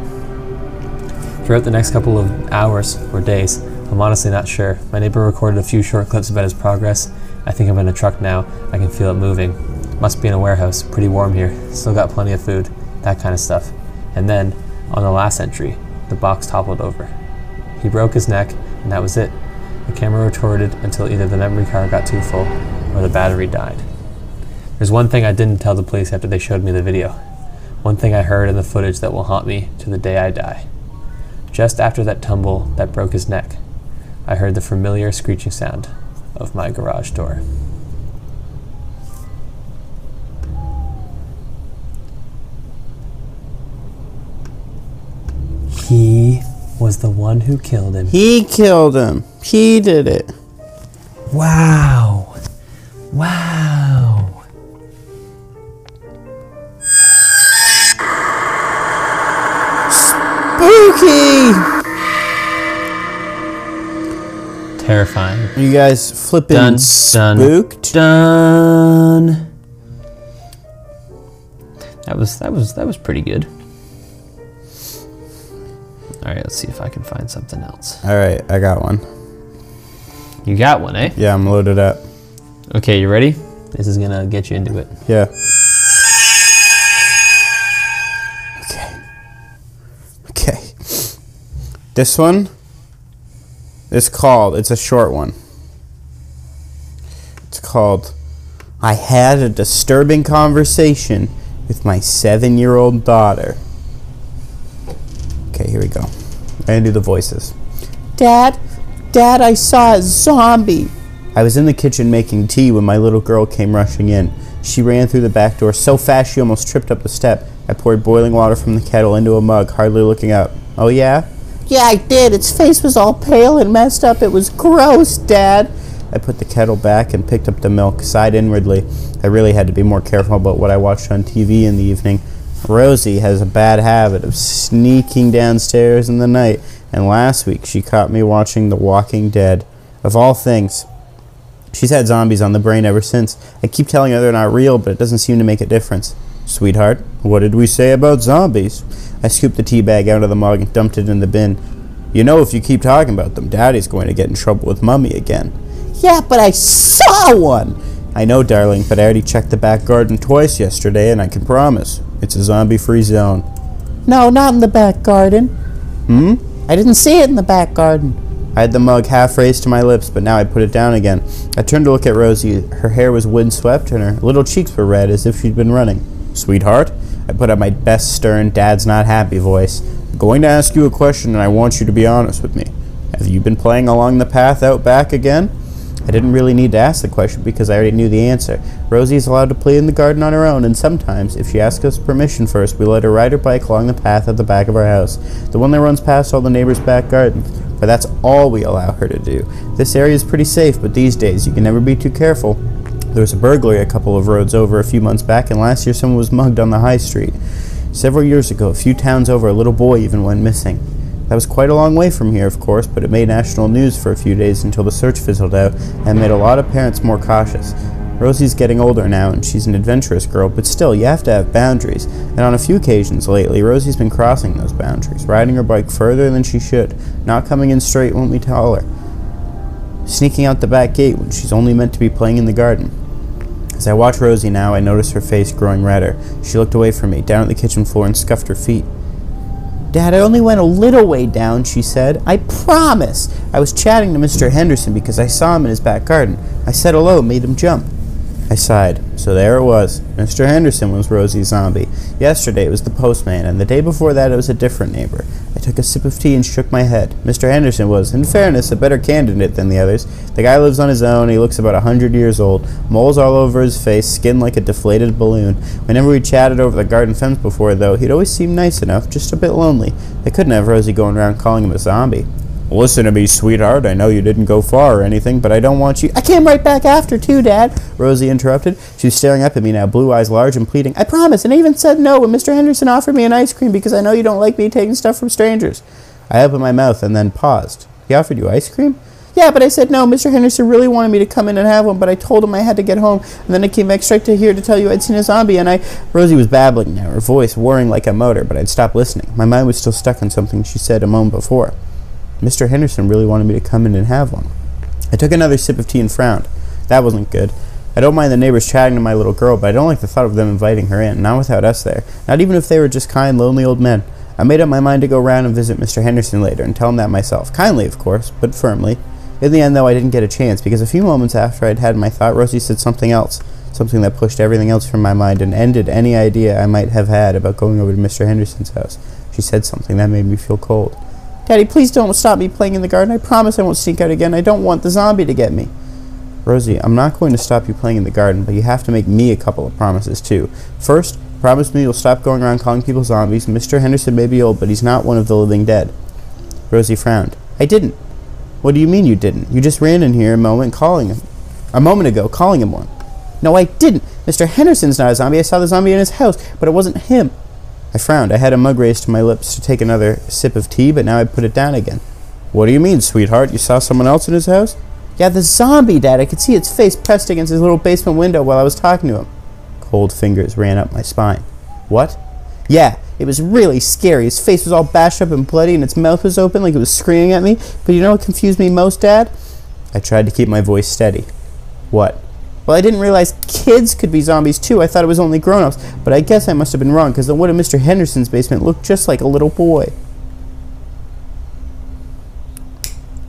Throughout the next couple of hours or days, I'm honestly not sure. My neighbor recorded a few short clips about his progress. I think I'm in a truck now. I can feel it moving. Must be in a warehouse. Pretty warm here. Still got plenty of food. That kind of stuff. And then, on the last entry, the box toppled over. He broke his neck, and that was it. The camera retorted until either the memory card got too full or the battery died. There's one thing I didn't tell the police after they showed me the video. One thing I heard in the footage that will haunt me to the day I die. Just after that tumble that broke his neck, I heard the familiar screeching sound of my garage door. He was the one who killed him. He killed him. He did it. Wow. Wow. Spooky. Terrifying. You guys flipping Dun, dun. spooked? Done. That was that was that was pretty good. All right, let's see if I can find something else. All right, I got one. You got one, eh? Yeah, I'm loaded up. Okay, you ready? This is gonna get you into it. Yeah. This one is called, it's a short one. It's called I Had a Disturbing Conversation with My Seven Year Old Daughter. Okay, here we go. I'm gonna do the voices. Dad, Dad, I saw a zombie. I was in the kitchen making tea when my little girl came rushing in. She ran through the back door so fast she almost tripped up the step. I poured boiling water from the kettle into a mug, hardly looking up. Oh, yeah? Yeah, I did. Its face was all pale and messed up. It was gross, Dad. I put the kettle back and picked up the milk, sighed inwardly. I really had to be more careful about what I watched on TV in the evening. Rosie has a bad habit of sneaking downstairs in the night, and last week she caught me watching The Walking Dead. Of all things, she's had zombies on the brain ever since. I keep telling her they're not real, but it doesn't seem to make a difference. Sweetheart, what did we say about zombies? I scooped the tea bag out of the mug and dumped it in the bin. You know, if you keep talking about them, Daddy's going to get in trouble with Mummy again. Yeah, but I saw one! I know, darling, but I already checked the back garden twice yesterday, and I can promise it's a zombie free zone. No, not in the back garden. Hmm? I didn't see it in the back garden. I had the mug half raised to my lips, but now I put it down again. I turned to look at Rosie. Her hair was windswept, and her little cheeks were red as if she'd been running. Sweetheart, I put up my best stern, dad's not happy voice. I'm going to ask you a question, and I want you to be honest with me. Have you been playing along the path out back again? I didn't really need to ask the question because I already knew the answer. Rosie is allowed to play in the garden on her own, and sometimes, if she asks us permission first, we let her ride her bike along the path at the back of our house, the one that runs past all the neighbors' back gardens. But that's all we allow her to do. This area is pretty safe, but these days you can never be too careful. There was a burglary a couple of roads over a few months back, and last year someone was mugged on the high street. Several years ago, a few towns over, a little boy even went missing. That was quite a long way from here, of course, but it made national news for a few days until the search fizzled out and made a lot of parents more cautious. Rosie's getting older now, and she's an adventurous girl, but still, you have to have boundaries. And on a few occasions lately, Rosie's been crossing those boundaries, riding her bike further than she should, not coming in straight when we tell her, sneaking out the back gate when she's only meant to be playing in the garden. As I watch Rosie now, I notice her face growing redder. She looked away from me, down at the kitchen floor, and scuffed her feet. Dad, I only went a little way down, she said. I promise. I was chatting to Mr. Henderson because I saw him in his back garden. I said hello, made him jump. I sighed. So there it was. Mr. Henderson was Rosie's zombie. Yesterday it was the postman, and the day before that it was a different neighbor. I took a sip of tea and shook my head. Mr. Henderson was, in fairness, a better candidate than the others. The guy lives on his own, he looks about a hundred years old, moles all over his face, skin like a deflated balloon. Whenever we chatted over the garden fence before, though, he'd always seemed nice enough, just a bit lonely. They couldn't have Rosie going around calling him a zombie. Listen to me, sweetheart. I know you didn't go far or anything, but I don't want you. I came right back after, too, Dad, Rosie interrupted. She was staring up at me now, blue eyes large and pleading. I promise, and I even said no when Mr. Henderson offered me an ice cream because I know you don't like me taking stuff from strangers. I opened my mouth and then paused. He offered you ice cream? Yeah, but I said no. Mr. Henderson really wanted me to come in and have one, but I told him I had to get home, and then I came back straight to here to tell you I'd seen a zombie, and I. Rosie was babbling now, her voice whirring like a motor, but I'd stopped listening. My mind was still stuck on something she said a moment before. Mr. Henderson really wanted me to come in and have one. I took another sip of tea and frowned. That wasn't good. I don't mind the neighbors chatting to my little girl, but I don't like the thought of them inviting her in, not without us there. Not even if they were just kind, lonely old men. I made up my mind to go round and visit Mr. Henderson later and tell him that myself. Kindly, of course, but firmly. In the end, though, I didn't get a chance because a few moments after I'd had my thought, Rosie said something else. Something that pushed everything else from my mind and ended any idea I might have had about going over to Mr. Henderson's house. She said something that made me feel cold. Daddy, please don't stop me playing in the garden. I promise I won't sneak out again. I don't want the zombie to get me. Rosie, I'm not going to stop you playing in the garden, but you have to make me a couple of promises, too. First, promise me you'll stop going around calling people zombies. Mr. Henderson may be old, but he's not one of the living dead. Rosie frowned. I didn't. What do you mean you didn't? You just ran in here a moment calling him. A moment ago, calling him one. No, I didn't. Mr. Henderson's not a zombie. I saw the zombie in his house, but it wasn't him. I frowned. I had a mug raised to my lips to take another sip of tea, but now I put it down again. What do you mean, sweetheart? You saw someone else in his house? Yeah, the zombie, Dad. I could see its face pressed against his little basement window while I was talking to him. Cold fingers ran up my spine. What? Yeah, it was really scary. His face was all bashed up and bloody, and its mouth was open like it was screaming at me. But you know what confused me most, Dad? I tried to keep my voice steady. What? Well, I didn't realize kids could be zombies too. I thought it was only grown ups. But I guess I must have been wrong, because the one in Mr. Henderson's basement looked just like a little boy.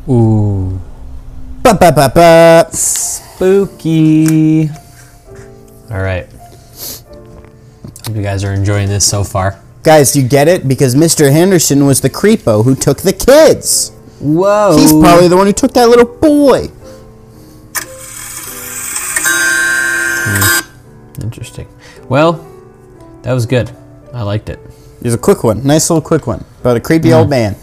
Ooh. Ba ba ba ba. Spooky. All right. Hope you guys are enjoying this so far. Guys, you get it? Because Mr. Henderson was the creepo who took the kids. Whoa. He's probably the one who took that little boy. Interesting. Well, that was good. I liked it. It was a quick one. Nice little quick one. About a creepy old man.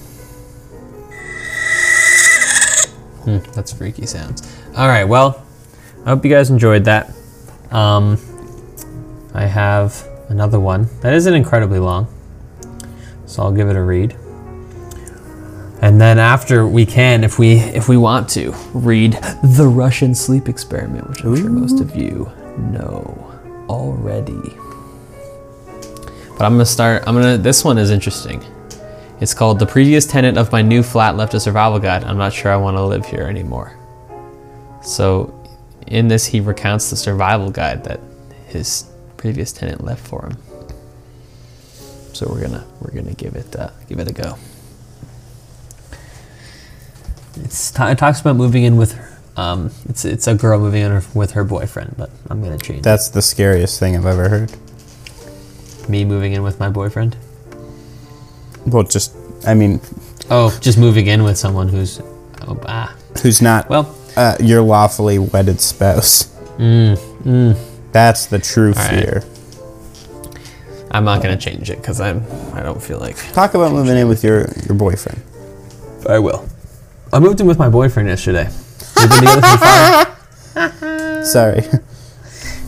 Hmm, that's freaky sounds. All right. Well, I hope you guys enjoyed that. Um, I have another one that isn't incredibly long, so I'll give it a read. And then after we can, if we if we want to, read the Russian sleep experiment, which I'm sure most of you know already. But I'm gonna start. I'm gonna. This one is interesting. It's called "The Previous Tenant of My New Flat Left a Survival Guide. I'm not sure I want to live here anymore." So, in this, he recounts the survival guide that his previous tenant left for him. So we're gonna we're gonna give it uh, give it a go. It's t- it talks about moving in with. Um, it's it's a girl moving in with her boyfriend, but I'm gonna change. That's the scariest thing I've ever heard. me moving in with my boyfriend. Well, just, I mean, Oh, just moving in with someone who's. Oh, ah. who's not Well, uh, your lawfully wedded spouse. mm, That's the true right. fear. I'm not gonna change it because I'm. I don't feel like. Talk about moving in with your, your boyfriend. I will. I moved in with my boyfriend yesterday. We've been together for five. Sorry.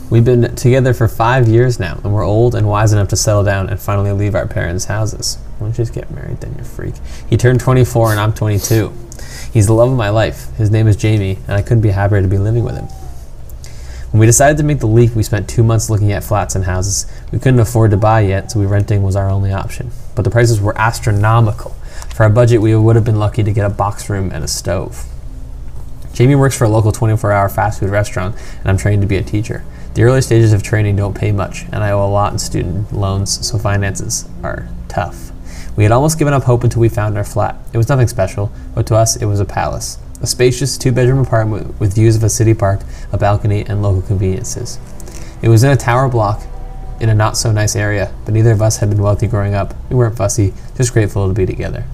We've been together for five years now, and we're old and wise enough to settle down and finally leave our parents' houses. Why don't you just get married then, you freak? He turned 24 and I'm 22. He's the love of my life. His name is Jamie, and I couldn't be happier to be living with him. When we decided to make the leap, we spent two months looking at flats and houses. We couldn't afford to buy yet, so we renting was our only option. But the prices were astronomical. For our budget, we would have been lucky to get a box room and a stove. Jamie works for a local 24 hour fast food restaurant, and I'm trained to be a teacher. The early stages of training don't pay much, and I owe a lot in student loans, so finances are tough. We had almost given up hope until we found our flat. It was nothing special, but to us, it was a palace. A spacious two bedroom apartment with views of a city park, a balcony, and local conveniences. It was in a tower block in a not so nice area, but neither of us had been wealthy growing up. We weren't fussy, just grateful to be together.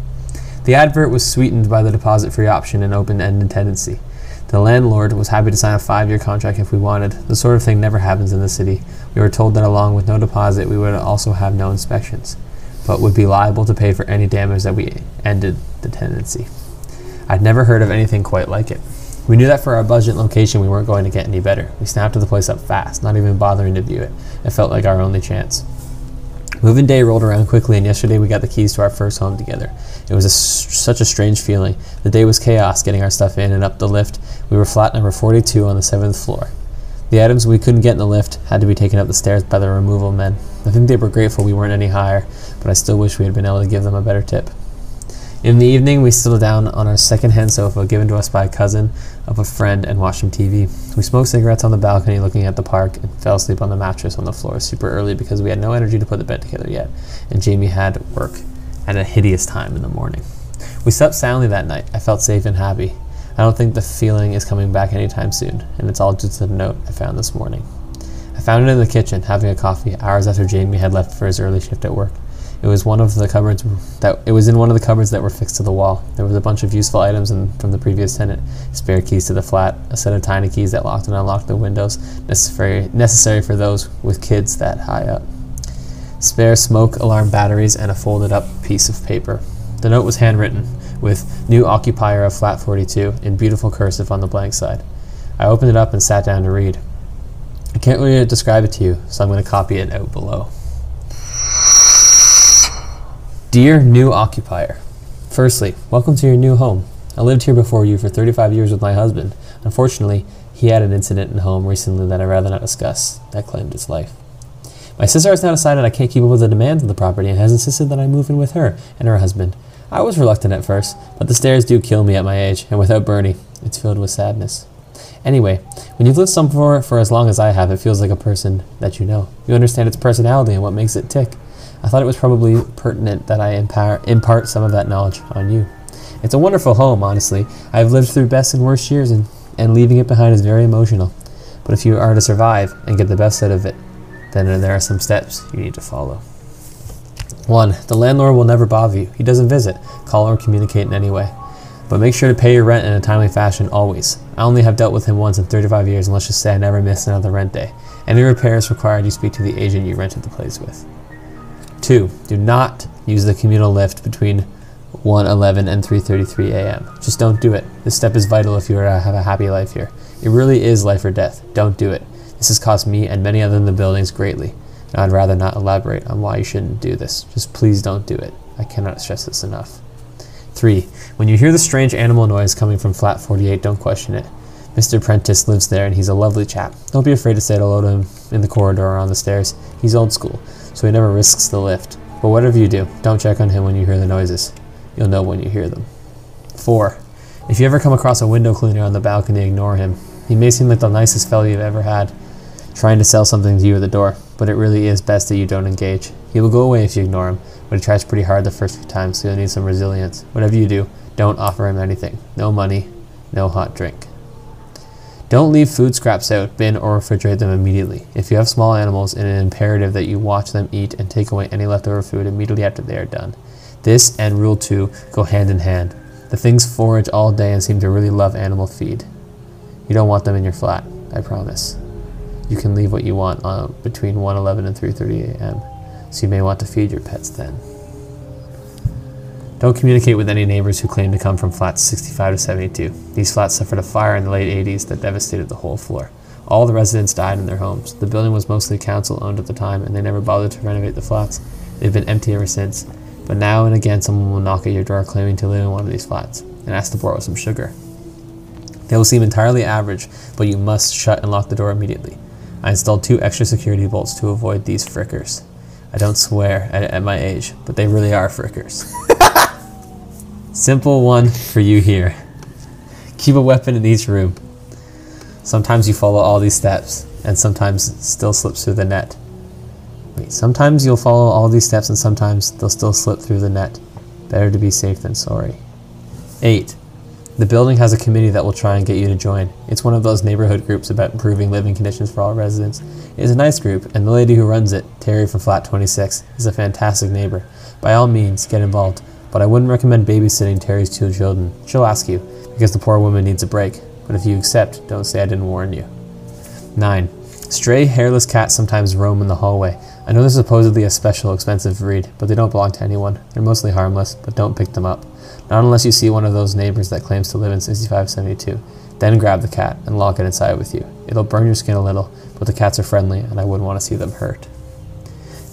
The advert was sweetened by the deposit free option and open ended tenancy. The landlord was happy to sign a five year contract if we wanted. The sort of thing never happens in the city. We were told that along with no deposit, we would also have no inspections, but would be liable to pay for any damage that we ended the tenancy. I'd never heard of anything quite like it. We knew that for our budget location, we weren't going to get any better. We snapped the place up fast, not even bothering to view it. It felt like our only chance. Moving day rolled around quickly, and yesterday we got the keys to our first home together. It was a such a strange feeling. The day was chaos getting our stuff in and up the lift. We were flat number 42 on the seventh floor. The items we couldn't get in the lift had to be taken up the stairs by the removal men. I think they were grateful we weren't any higher, but I still wish we had been able to give them a better tip. In the evening, we settled down on our second-hand sofa given to us by a cousin of a friend and watched some TV. We smoked cigarettes on the balcony looking at the park and fell asleep on the mattress on the floor super early because we had no energy to put the bed together yet, and Jamie had work at a hideous time in the morning. We slept soundly that night. I felt safe and happy. I don't think the feeling is coming back anytime soon, and it's all just a note I found this morning. I found it in the kitchen, having a coffee, hours after Jamie had left for his early shift at work. It was one of the cupboards that it was in one of the cupboards that were fixed to the wall. There was a bunch of useful items in, from the previous tenant: spare keys to the flat, a set of tiny keys that locked and unlocked the windows, necessary necessary for those with kids that high up. Spare smoke alarm batteries and a folded up piece of paper. The note was handwritten, with new occupier of flat 42 in beautiful cursive on the blank side. I opened it up and sat down to read. I can't really describe it to you, so I'm going to copy it out below. Dear new occupier, firstly, welcome to your new home. I lived here before you for 35 years with my husband. Unfortunately, he had an incident in home recently that I'd rather not discuss that claimed his life. My sister has now decided I can't keep up with the demands of the property and has insisted that I move in with her and her husband. I was reluctant at first, but the stairs do kill me at my age, and without Bernie, it's filled with sadness. Anyway, when you've lived somewhere for as long as I have, it feels like a person that you know. You understand its personality and what makes it tick. I thought it was probably pertinent that I impar- impart some of that knowledge on you. It's a wonderful home, honestly. I've lived through best and worst years, and, and leaving it behind is very emotional. But if you are to survive and get the best out of it, then there are some steps you need to follow. 1. The landlord will never bother you. He doesn't visit, call, or communicate in any way. But make sure to pay your rent in a timely fashion always. I only have dealt with him once in 35 years, and let's just say I never missed another rent day. Any repairs required, you speak to the agent you rented the place with. 2. Do not use the communal lift between 1:11 and 3:33 a.m. Just don't do it. This step is vital if you are to have a happy life here. It really is life or death. Don't do it. This has cost me and many others in the buildings greatly, and I'd rather not elaborate on why you shouldn't do this. Just please don't do it. I cannot stress this enough. 3. When you hear the strange animal noise coming from flat 48, don't question it. Mr. Prentice lives there and he's a lovely chap. Don't be afraid to say hello to him in the corridor or on the stairs. He's old school, so he never risks the lift. But whatever you do, don't check on him when you hear the noises. You'll know when you hear them. 4. If you ever come across a window cleaner on the balcony, ignore him. He may seem like the nicest fellow you've ever had, trying to sell something to you at the door, but it really is best that you don't engage. He will go away if you ignore him, but he tries pretty hard the first few times, so you'll need some resilience. Whatever you do, don't offer him anything. No money, no hot drink. Don't leave food scraps out, bin or refrigerate them immediately. If you have small animals, it is imperative that you watch them eat and take away any leftover food immediately after they are done. This and rule 2 go hand in hand. The things forage all day and seem to really love animal feed. You don't want them in your flat, I promise. You can leave what you want uh, between 1:11 and 3:30 a.m. So you may want to feed your pets then. Don't communicate with any neighbors who claim to come from flats 65 to 72. These flats suffered a fire in the late 80s that devastated the whole floor. All the residents died in their homes. The building was mostly council owned at the time, and they never bothered to renovate the flats. They've been empty ever since. But now and again, someone will knock at your door claiming to live in one of these flats and ask to borrow some sugar. They will seem entirely average, but you must shut and lock the door immediately. I installed two extra security bolts to avoid these frickers. I don't swear at, at my age, but they really are frickers. Simple one for you here. Keep a weapon in each room. Sometimes you follow all these steps, and sometimes it still slips through the net. Wait, sometimes you'll follow all these steps, and sometimes they'll still slip through the net. Better to be safe than sorry. 8. The building has a committee that will try and get you to join. It's one of those neighborhood groups about improving living conditions for all residents. It is a nice group, and the lady who runs it, Terry from Flat 26, is a fantastic neighbor. By all means, get involved, but I wouldn't recommend babysitting Terry's two children. She'll ask you, because the poor woman needs a break. But if you accept, don't say I didn't warn you. 9. Stray, hairless cats sometimes roam in the hallway. I know they're supposedly a special, expensive breed, but they don't belong to anyone. They're mostly harmless, but don't pick them up. Not unless you see one of those neighbors that claims to live in 6572. Then grab the cat and lock it inside with you. It'll burn your skin a little, but the cats are friendly and I wouldn't want to see them hurt.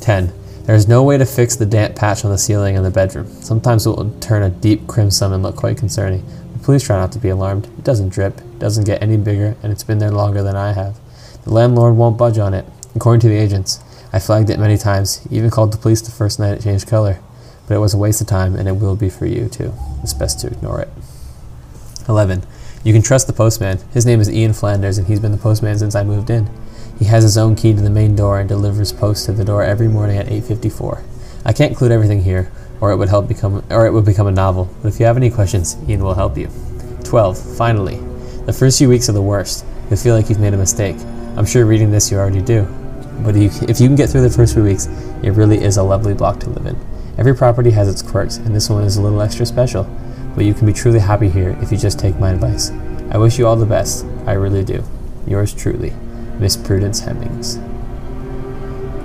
10. There is no way to fix the damp patch on the ceiling in the bedroom. Sometimes it will turn a deep crimson and look quite concerning. But please try not to be alarmed. It doesn't drip, it doesn't get any bigger, and it's been there longer than I have. The landlord won't budge on it. According to the agents, I flagged it many times, even called the police the first night it changed color. But it was a waste of time, and it will be for you too. It's best to ignore it. 11. You can trust the postman. His name is Ian Flanders, and he's been the postman since I moved in. He has his own key to the main door and delivers post to the door every morning at 8:54. I can't include everything here, or it would help become or it would become a novel. But if you have any questions, Ian will help you. 12. Finally, the first few weeks are the worst. You'll feel like you've made a mistake. I'm sure reading this you already do. But if you can get through the first few weeks, it really is a lovely block to live in. Every property has its quirks, and this one is a little extra special. But you can be truly happy here if you just take my advice. I wish you all the best. I really do. Yours truly, Miss Prudence Hemmings.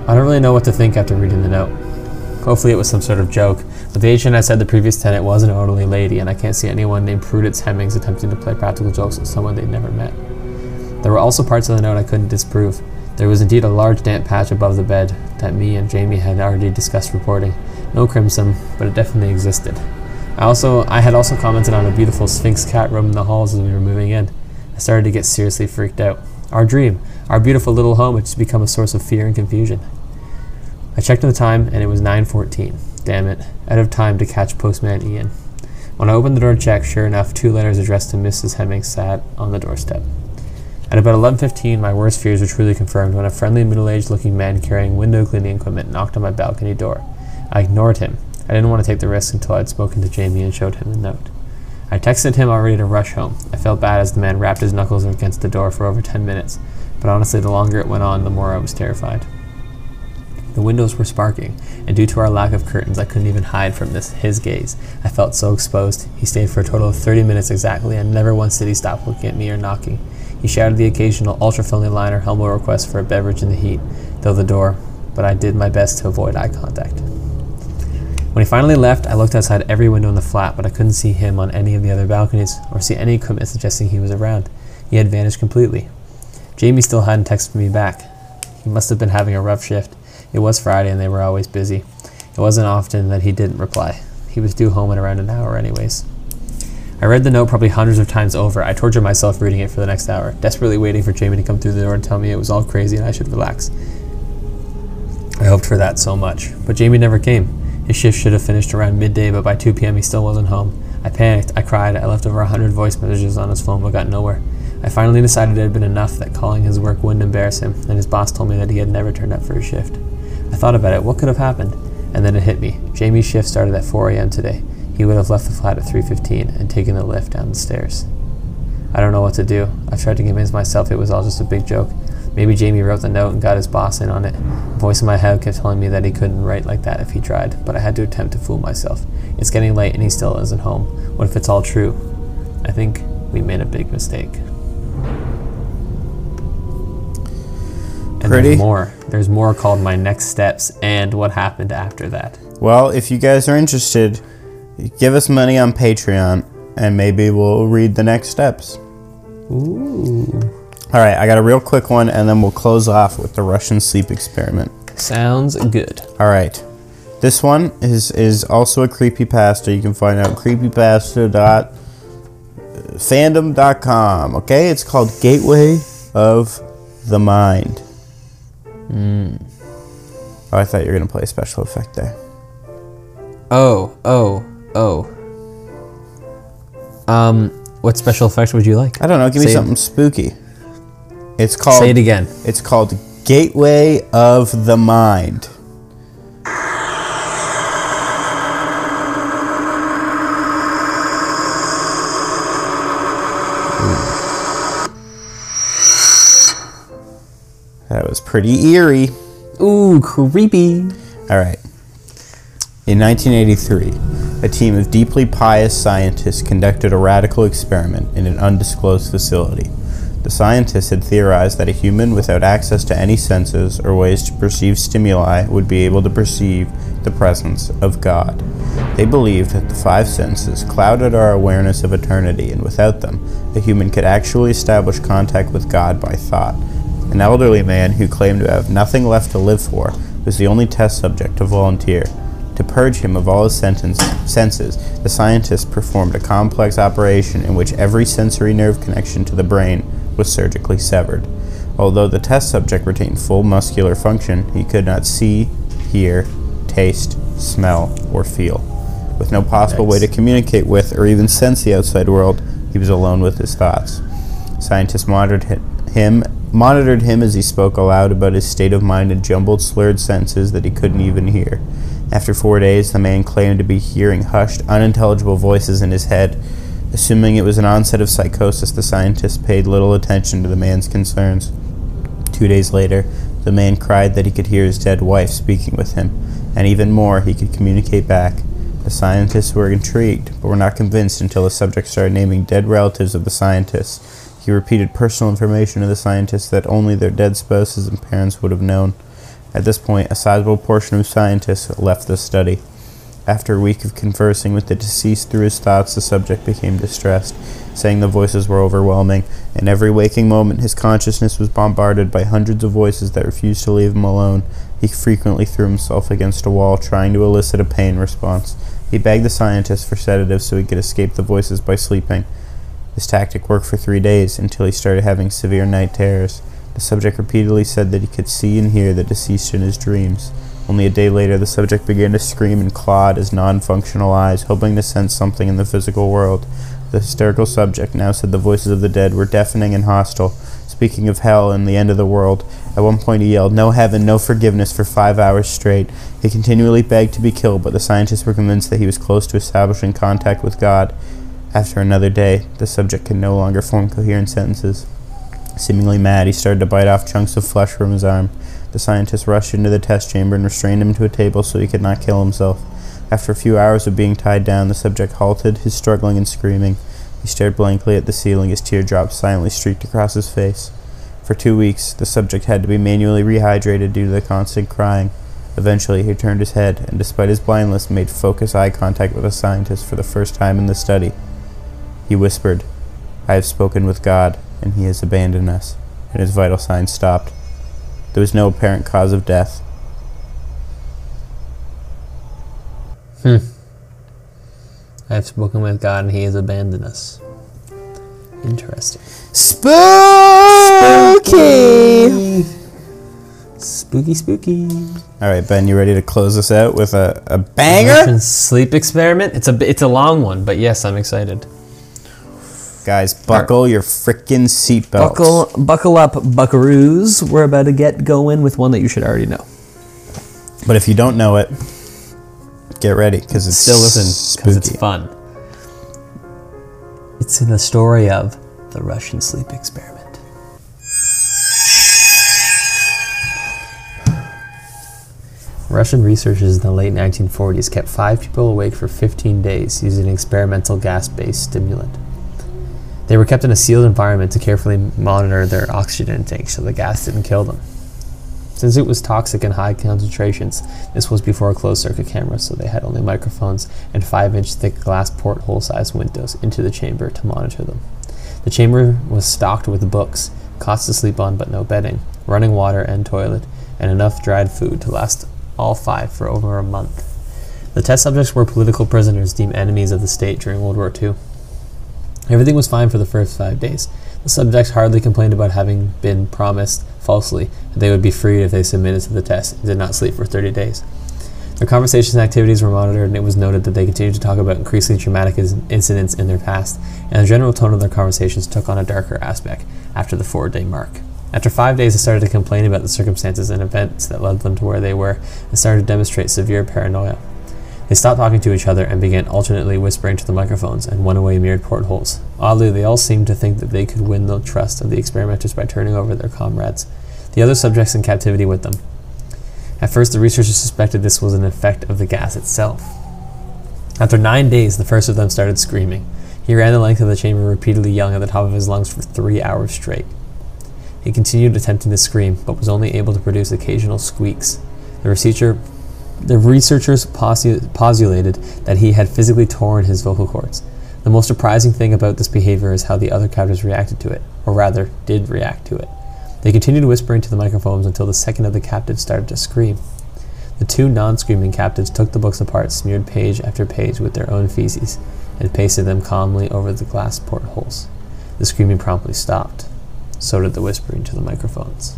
I don't really know what to think after reading the note. Hopefully, it was some sort of joke, but the agent had said the previous tenant was an elderly lady, and I can't see anyone named Prudence Hemmings attempting to play practical jokes on someone they'd never met. There were also parts of the note I couldn't disprove. There was indeed a large damp patch above the bed that me and Jamie had already discussed reporting. No crimson, but it definitely existed. I also I had also commented on a beautiful Sphynx cat roaming the halls as we were moving in. I started to get seriously freaked out. Our dream, our beautiful little home had just become a source of fear and confusion. I checked the time and it was 9:14. Damn it, out of time to catch postman Ian. When I opened the door to check, sure enough, two letters addressed to Mrs. Hemming sat on the doorstep. At about 11:15, my worst fears were truly confirmed when a friendly, middle-aged looking man carrying window cleaning equipment knocked on my balcony door. I ignored him. I didn't want to take the risk until I'd spoken to Jamie and showed him the note. I texted him already to rush home. I felt bad as the man rapped his knuckles against the door for over 10 minutes, but honestly, the longer it went on, the more I was terrified. The windows were sparking, and due to our lack of curtains, I couldn't even hide from this his gaze. I felt so exposed. He stayed for a total of 30 minutes exactly, and never once did he stop looking at me or knocking. He shouted the occasional ultra-friendly line or humble request for a beverage in the heat, though the door, but I did my best to avoid eye contact. When he finally left, I looked outside every window in the flat, but I couldn't see him on any of the other balconies or see any equipment suggesting he was around. he had vanished completely. Jamie still hadn't texted me back. He must have been having a rough shift. It was Friday and they were always busy. It wasn't often that he didn't reply. He was due home in around an hour, anyways. I read the note probably hundreds of times over. I tortured myself reading it for the next hour, desperately waiting for Jamie to come through the door and tell me it was all crazy and I should relax. I hoped for that so much, but Jamie never came. His shift should have finished around midday, but by 2 p.m. he still wasn't home. I panicked, I cried, I left over a hundred voice messages on his phone but got nowhere. I finally decided it had been enough that calling his work wouldn't embarrass him, and his boss told me that he had never turned up for his shift. I thought about it, what could have happened? And then it hit me. Jamie's shift started at 4 a.m. today. He would have left the flat at 3.15 and taken the lift down the stairs. I don't know what to do. I've tried to convince myself it was all just a big joke. Maybe Jamie wrote the note and got his boss in on it. The voice in my head kept telling me that he couldn't write like that if he tried, but I had to attempt to fool myself. It's getting late and he still isn't home. What if it's all true? I think we made a big mistake. And Pretty. there's more. There's more called My Next Steps and What Happened After That. Well, if you guys are interested, give us money on Patreon and maybe we'll read the next steps. Ooh. All right, I got a real quick one and then we'll close off with the Russian sleep experiment. Sounds good. All right. This one is is also a creepy creepypasta. You can find on creepypasta.fandom.com. Okay? It's called Gateway of the Mind. Oh, I thought you were going to play a special effect there. Oh, oh, oh. Um, what special effect would you like? I don't know, give me Say it- something spooky. It's called Say it again. It's called Gateway of the Mind. Pretty eerie. Ooh, creepy. All right. In 1983, a team of deeply pious scientists conducted a radical experiment in an undisclosed facility. The scientists had theorized that a human without access to any senses or ways to perceive stimuli would be able to perceive the presence of God. They believed that the five senses clouded our awareness of eternity, and without them, a human could actually establish contact with God by thought. An elderly man who claimed to have nothing left to live for was the only test subject to volunteer. To purge him of all his sentence, senses, the scientists performed a complex operation in which every sensory nerve connection to the brain was surgically severed. Although the test subject retained full muscular function, he could not see, hear, taste, smell, or feel. With no possible way to communicate with or even sense the outside world, he was alone with his thoughts. Scientists monitored him monitored him as he spoke aloud about his state of mind in jumbled, slurred sentences that he couldn't even hear. After four days, the man claimed to be hearing hushed, unintelligible voices in his head. Assuming it was an onset of psychosis, the scientists paid little attention to the man's concerns. Two days later, the man cried that he could hear his dead wife speaking with him, and even more, he could communicate back. The scientists were intrigued, but were not convinced until the subject started naming dead relatives of the scientists. He repeated personal information to the scientists that only their dead spouses and parents would have known. At this point, a sizable portion of scientists left the study. After a week of conversing with the deceased through his thoughts, the subject became distressed, saying the voices were overwhelming. In every waking moment, his consciousness was bombarded by hundreds of voices that refused to leave him alone. He frequently threw himself against a wall, trying to elicit a pain response. He begged the scientists for sedatives so he could escape the voices by sleeping. This tactic worked for three days until he started having severe night terrors. The subject repeatedly said that he could see and hear the deceased in his dreams. Only a day later, the subject began to scream and claw at his non functional eyes, hoping to sense something in the physical world. The hysterical subject now said the voices of the dead were deafening and hostile, speaking of hell and the end of the world. At one point, he yelled, No heaven, no forgiveness, for five hours straight. He continually begged to be killed, but the scientists were convinced that he was close to establishing contact with God. After another day, the subject could no longer form coherent sentences. Seemingly mad, he started to bite off chunks of flesh from his arm. The scientist rushed into the test chamber and restrained him to a table so he could not kill himself. After a few hours of being tied down, the subject halted, his struggling and screaming. He stared blankly at the ceiling as teardrops silently streaked across his face. For two weeks, the subject had to be manually rehydrated due to the constant crying. Eventually, he turned his head and, despite his blindness, made focused eye contact with a scientist for the first time in the study. He whispered, I have spoken with God. and he has abandoned us, and his vital signs stopped. There was no apparent cause of death. Hmm. I've spoken with God and he has abandoned us. Interesting. Spooky! Spooky, spooky. All right, Ben, you ready to close us out with a, a banger? Sleep experiment. It's a it's a long one, but yes, I'm excited. Guys, buckle your frickin' seatbelts. Buckle buckle up, buckaroos. We're about to get going with one that you should already know. But if you don't know it, get ready because it's Still listen, because spooky. it's fun. It's in the story of the Russian sleep experiment. Russian researchers in the late 1940s kept five people awake for 15 days using an experimental gas based stimulant. They were kept in a sealed environment to carefully monitor their oxygen intake so the gas didn't kill them. Since it was toxic in high concentrations, this was before closed circuit cameras, so they had only microphones and 5 inch thick glass porthole sized windows into the chamber to monitor them. The chamber was stocked with books, cots to sleep on but no bedding, running water and toilet, and enough dried food to last all five for over a month. The test subjects were political prisoners deemed enemies of the state during World War II. Everything was fine for the first five days. The subjects hardly complained about having been promised falsely that they would be freed if they submitted to the test and did not sleep for 30 days. Their conversations and activities were monitored, and it was noted that they continued to talk about increasingly traumatic incidents in their past, and the general tone of their conversations took on a darker aspect after the four day mark. After five days, they started to complain about the circumstances and events that led them to where they were and started to demonstrate severe paranoia. They stopped talking to each other and began alternately whispering to the microphones and one away mirrored portholes. Oddly, they all seemed to think that they could win the trust of the experimenters by turning over their comrades, the other subjects in captivity with them. At first, the researchers suspected this was an effect of the gas itself. After nine days, the first of them started screaming. He ran the length of the chamber, repeatedly yelling at the top of his lungs for three hours straight. He continued attempting to scream, but was only able to produce occasional squeaks. The researcher the researchers postu- postulated that he had physically torn his vocal cords. The most surprising thing about this behavior is how the other captives reacted to it, or rather, did react to it. They continued whispering to the microphones until the second of the captives started to scream. The two non screaming captives took the books apart, smeared page after page with their own feces, and pasted them calmly over the glass portholes. The screaming promptly stopped. So did the whispering to the microphones.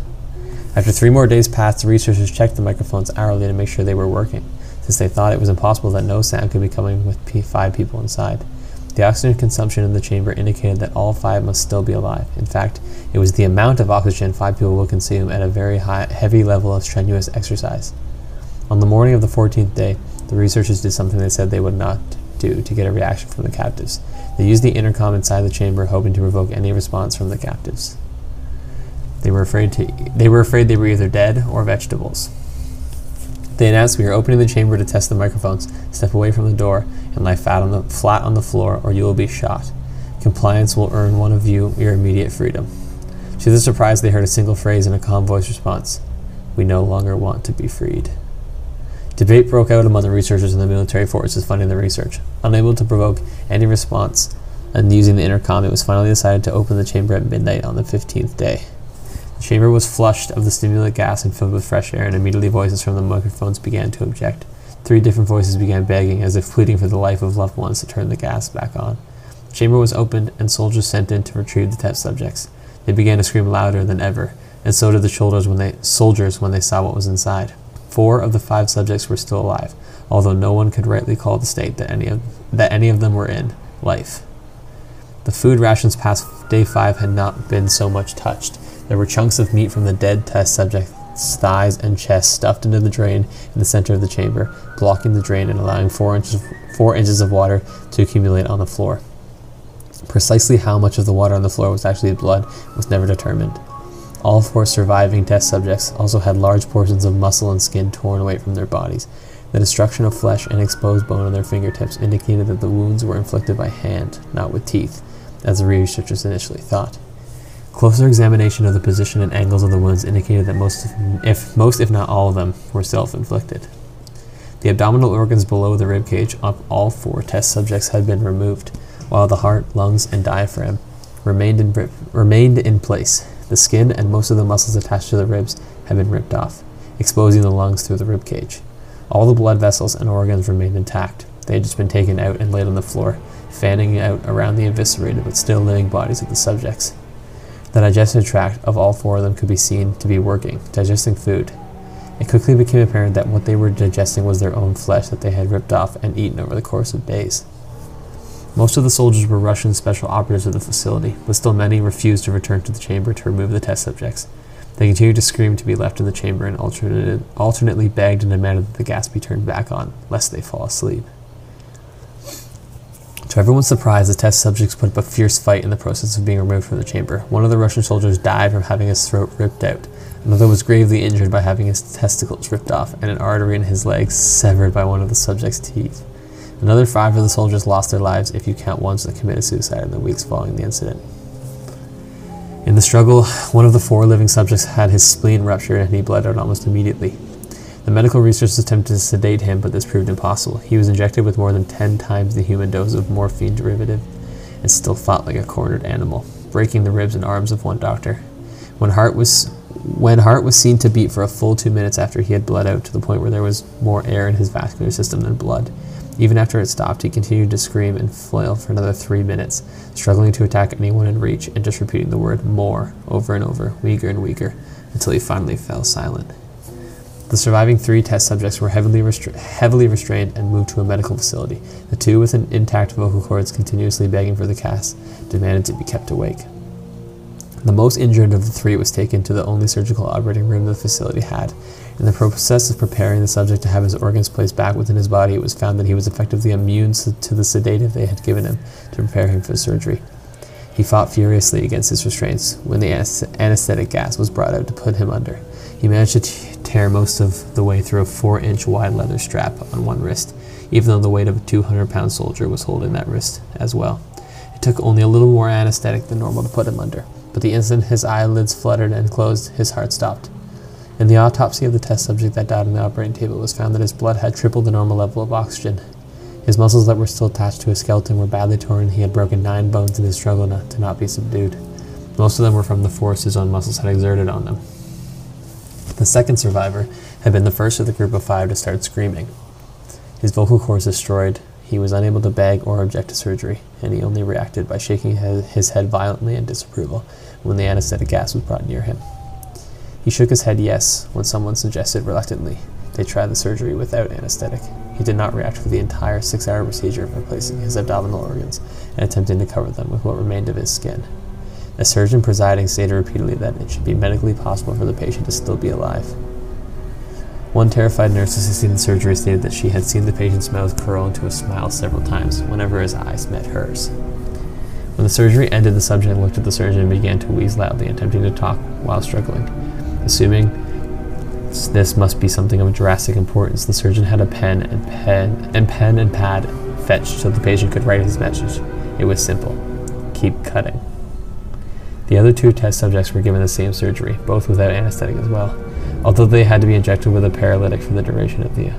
After three more days passed, the researchers checked the microphones hourly to make sure they were working, since they thought it was impossible that no sound could be coming with P- five people inside. The oxygen consumption in the chamber indicated that all five must still be alive. In fact, it was the amount of oxygen five people will consume at a very high, heavy level of strenuous exercise. On the morning of the 14th day, the researchers did something they said they would not do to get a reaction from the captives. They used the intercom inside the chamber, hoping to provoke any response from the captives. They were afraid to. They were afraid they were either dead or vegetables. They announced, "We are opening the chamber to test the microphones. Step away from the door and lie flat on the flat on the floor, or you will be shot. Compliance will earn one of you your immediate freedom." To their surprise, they heard a single phrase in a calm voice response: "We no longer want to be freed." Debate broke out among the researchers and the military forces funding the research. Unable to provoke any response, and using the intercom, it was finally decided to open the chamber at midnight on the 15th day. Chamber was flushed of the stimulant gas and filled with fresh air, and immediately voices from the microphones began to object. Three different voices began begging, as if pleading for the life of loved ones, to turn the gas back on. The chamber was opened, and soldiers sent in to retrieve the test subjects. They began to scream louder than ever, and so did the soldiers when they, soldiers when they saw what was inside. Four of the five subjects were still alive, although no one could rightly call the state that any of, that any of them were in life. The food rations past day five had not been so much touched. There were chunks of meat from the dead test subject's thighs and chest stuffed into the drain in the center of the chamber, blocking the drain and allowing four inches, four inches of water to accumulate on the floor. Precisely how much of the water on the floor was actually blood was never determined. All four surviving test subjects also had large portions of muscle and skin torn away from their bodies. The destruction of flesh and exposed bone on their fingertips indicated that the wounds were inflicted by hand, not with teeth, as the researchers initially thought. Closer examination of the position and angles of the wounds indicated that most, if most if not all of them, were self-inflicted. The abdominal organs below the rib cage of all four test subjects had been removed, while the heart, lungs, and diaphragm remained in, remained in place. The skin and most of the muscles attached to the ribs had been ripped off, exposing the lungs through the rib cage. All the blood vessels and organs remained intact. They had just been taken out and laid on the floor, fanning out around the eviscerated but still living bodies of the subjects. The digestive tract of all four of them could be seen to be working, digesting food. It quickly became apparent that what they were digesting was their own flesh that they had ripped off and eaten over the course of days. Most of the soldiers were Russian special operatives of the facility, but still many refused to return to the chamber to remove the test subjects. They continued to scream to be left in the chamber and alternate, alternately begged and demanded that the gas be turned back on, lest they fall asleep. To everyone's surprise, the test subjects put up a fierce fight in the process of being removed from the chamber. One of the Russian soldiers died from having his throat ripped out. Another was gravely injured by having his testicles ripped off and an artery in his leg severed by one of the subject's teeth. Another five of the soldiers lost their lives if you count ones that committed suicide in the weeks following the incident. In the struggle, one of the four living subjects had his spleen ruptured and he bled out almost immediately. The medical researchers attempted to sedate him, but this proved impossible. He was injected with more than 10 times the human dose of morphine derivative and still fought like a cornered animal, breaking the ribs and arms of one doctor. When heart was when heart was seen to beat for a full two minutes after he had bled out to the point where there was more air in his vascular system than blood. Even after it stopped, he continued to scream and flail for another three minutes, struggling to attack anyone in reach and just repeating the word more over and over, weaker and weaker, until he finally fell silent. The surviving three test subjects were heavily, restra- heavily restrained and moved to a medical facility. The two with an intact vocal cords continuously begging for the cast demanded to be kept awake. The most injured of the three was taken to the only surgical operating room the facility had. In the process of preparing the subject to have his organs placed back within his body, it was found that he was effectively immune to the sedative they had given him to prepare him for surgery. He fought furiously against his restraints when the anesthetic gas was brought out to put him under. He managed to tear most of the way through a four inch wide leather strap on one wrist, even though the weight of a 200 pound soldier was holding that wrist as well. It took only a little more anesthetic than normal to put him under, but the instant his eyelids fluttered and closed, his heart stopped. In the autopsy of the test subject that died on the operating table, it was found that his blood had tripled the normal level of oxygen. His muscles that were still attached to his skeleton were badly torn, and he had broken nine bones in his struggle not, to not be subdued. Most of them were from the force his own muscles had exerted on them. The second survivor had been the first of the group of five to start screaming. His vocal cords destroyed, he was unable to beg or object to surgery, and he only reacted by shaking his head violently in disapproval when the anesthetic gas was brought near him. He shook his head yes when someone suggested reluctantly they try the surgery without anesthetic. He did not react for the entire six hour procedure of replacing his abdominal organs and attempting to cover them with what remained of his skin. A surgeon presiding stated repeatedly that it should be medically possible for the patient to still be alive. One terrified nurse assisting the surgery stated that she had seen the patient's mouth curl into a smile several times whenever his eyes met hers. When the surgery ended, the subject looked at the surgeon and began to wheeze loudly, attempting to talk while struggling. Assuming this must be something of drastic importance, the surgeon had a pen and pen and pen and pad fetched so the patient could write his message. It was simple: keep cutting. The other two test subjects were given the same surgery, both without anesthetic as well. Although they had to be injected with a paralytic for the duration of the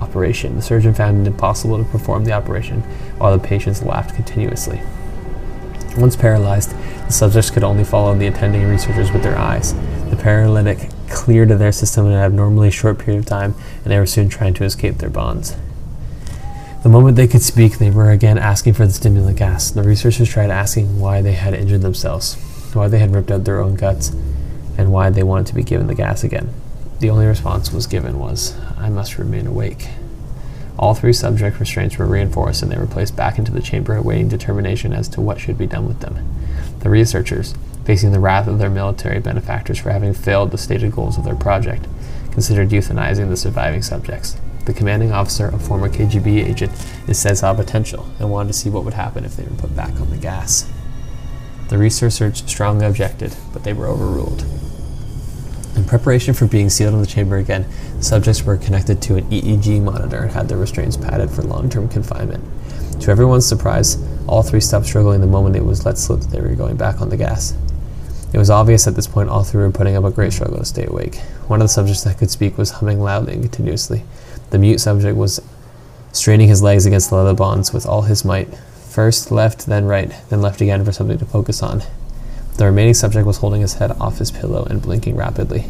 operation, the surgeon found it impossible to perform the operation while the patients laughed continuously. Once paralyzed, the subjects could only follow the attending researchers with their eyes. The paralytic cleared their system in an abnormally short period of time, and they were soon trying to escape their bonds. The moment they could speak, they were again asking for the stimulant gas. The researchers tried asking why they had injured themselves why they had ripped out their own guts, and why they wanted to be given the gas again. The only response was given was, I must remain awake. All three subject restraints were reinforced and they were placed back into the chamber awaiting determination as to what should be done with them. The researchers, facing the wrath of their military benefactors for having failed the stated goals of their project, considered euthanizing the surviving subjects. The commanding officer, a former KGB agent, is have potential and wanted to see what would happen if they were put back on the gas. The researchers strongly objected, but they were overruled. In preparation for being sealed in the chamber again, the subjects were connected to an EEG monitor and had their restraints padded for long term confinement. To everyone's surprise, all three stopped struggling the moment it was let slip that they were going back on the gas. It was obvious at this point all three were putting up a great struggle to stay awake. One of the subjects that could speak was humming loudly and continuously. The mute subject was straining his legs against the leather bonds with all his might, First left, then right, then left again for something to focus on. The remaining subject was holding his head off his pillow and blinking rapidly.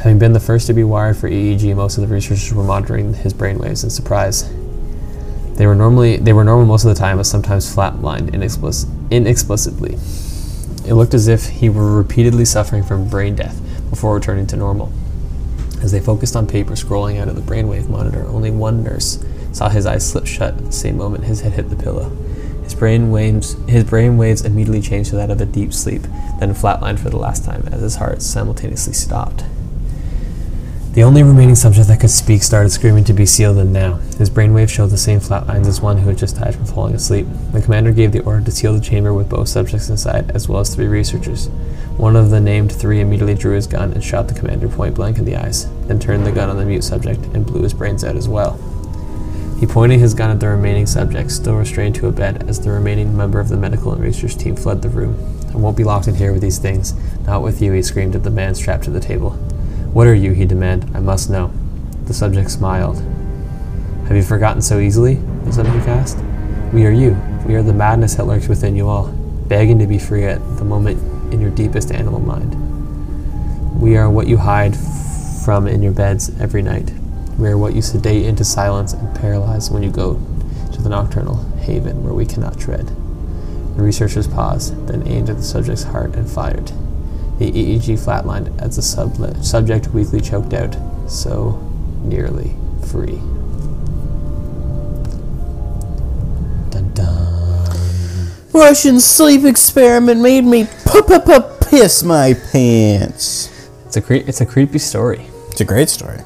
Having been the first to be wired for EEG, most of the researchers were monitoring his brainwaves in surprise. They were normally they were normal most of the time, but sometimes flatlined inexplic- inexplicably. It looked as if he were repeatedly suffering from brain death before returning to normal. As they focused on paper scrolling out of the brainwave monitor, only one nurse saw his eyes slip shut at the same moment his head hit the pillow. His brain waves, his brain waves immediately changed to that of a deep sleep, then flatlined for the last time as his heart simultaneously stopped. The only remaining subject that could speak started screaming to be sealed in now. His brainwave showed the same flat lines as one who had just died from falling asleep. The commander gave the order to seal the chamber with both subjects inside, as well as three researchers. One of the named three immediately drew his gun and shot the commander point blank in the eyes, then turned the gun on the mute subject and blew his brains out as well. He pointed his gun at the remaining subject, still restrained to a bed, as the remaining member of the medical and research team fled the room. I won't be locked in here with these things. Not with you, he screamed at the man strapped to the table. What are you? he demanded. I must know. The subject smiled. Have you forgotten so easily? The subject asked. We are you. We are the madness that lurks within you all, begging to be free at the moment in your deepest animal mind. We are what you hide from in your beds every night. We are what you sedate into silence and paralyze when you go to the nocturnal haven where we cannot tread. The researchers paused, then aimed at the subject's heart and fired. The EEG flatlined as the sublet, subject weakly choked out, so nearly free. Dun dun. Russian sleep experiment made me pu- pu- pu- piss my pants. It's a cre- it's a creepy story. It's a great story.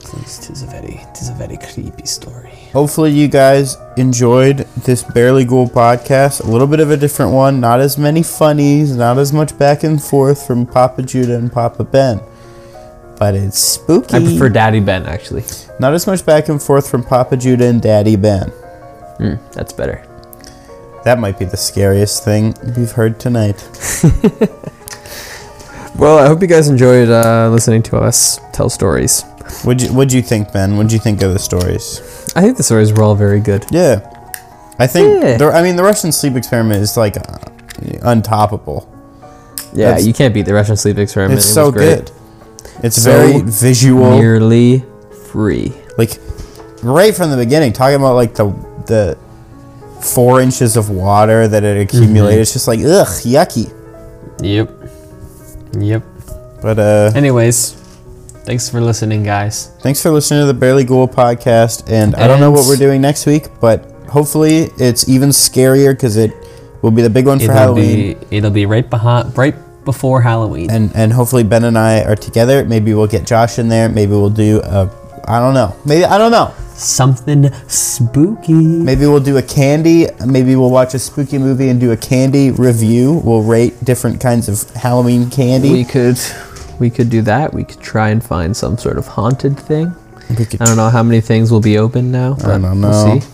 Tis a very tis a very creepy story. Hopefully, you guys enjoyed this Barely Ghoul podcast. A little bit of a different one. Not as many funnies, not as much back and forth from Papa Judah and Papa Ben. But it's spooky. I prefer Daddy Ben actually. Not as much back and forth from Papa Judah and Daddy Ben. Mm, that's better. That might be the scariest thing we've heard tonight. Well, I hope you guys enjoyed uh, listening to us tell stories. What'd you, what'd you think, Ben? What do you think of the stories? I think the stories were all very good. Yeah. I think, Yeah. the, I mean, the Russian sleep experiment is like uh, untoppable. Yeah, That's- you can't beat the Russian sleep experiment. It's It so was great. good. It's So very visual. Nearly free. like right from the beginning talking about like the the four inches of water that it accumulated Mm-hmm. it's just like ugh yucky Yep. Yep. but uh Anyways, thanks for listening, guys. thanks for listening to the barely ghoul podcast and i don't know what we're doing next week but hopefully it's even scarier because it will be the big one for It'll halloween be it'll be right behind right before Halloween. and and hopefully ben and i are together maybe we'll get josh in there maybe we'll do a i don't know maybe i don't know Something spooky. Maybe we'll do a candy. Maybe we'll watch a spooky movie and do a candy review. We'll rate different kinds of Halloween candy. We could we could do that. We could try and find some sort of haunted thing. I don't know how many things will be open now, but don't we'll see.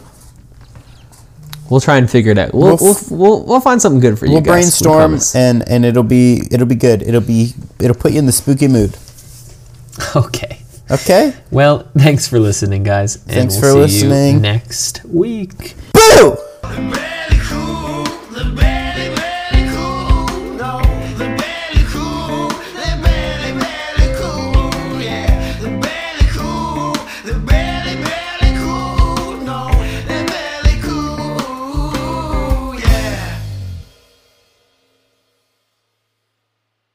We'll try and figure it out. We'll We'll we'll, we'll, we'll find something good for you We'll guys. we brainstorm promise. and and it'll be it'll be good. It'll be it'll put you in the spooky mood. Okay. Okay. Well, thanks for listening, guys. And Thanks we'll for see you listening. next week. Boo!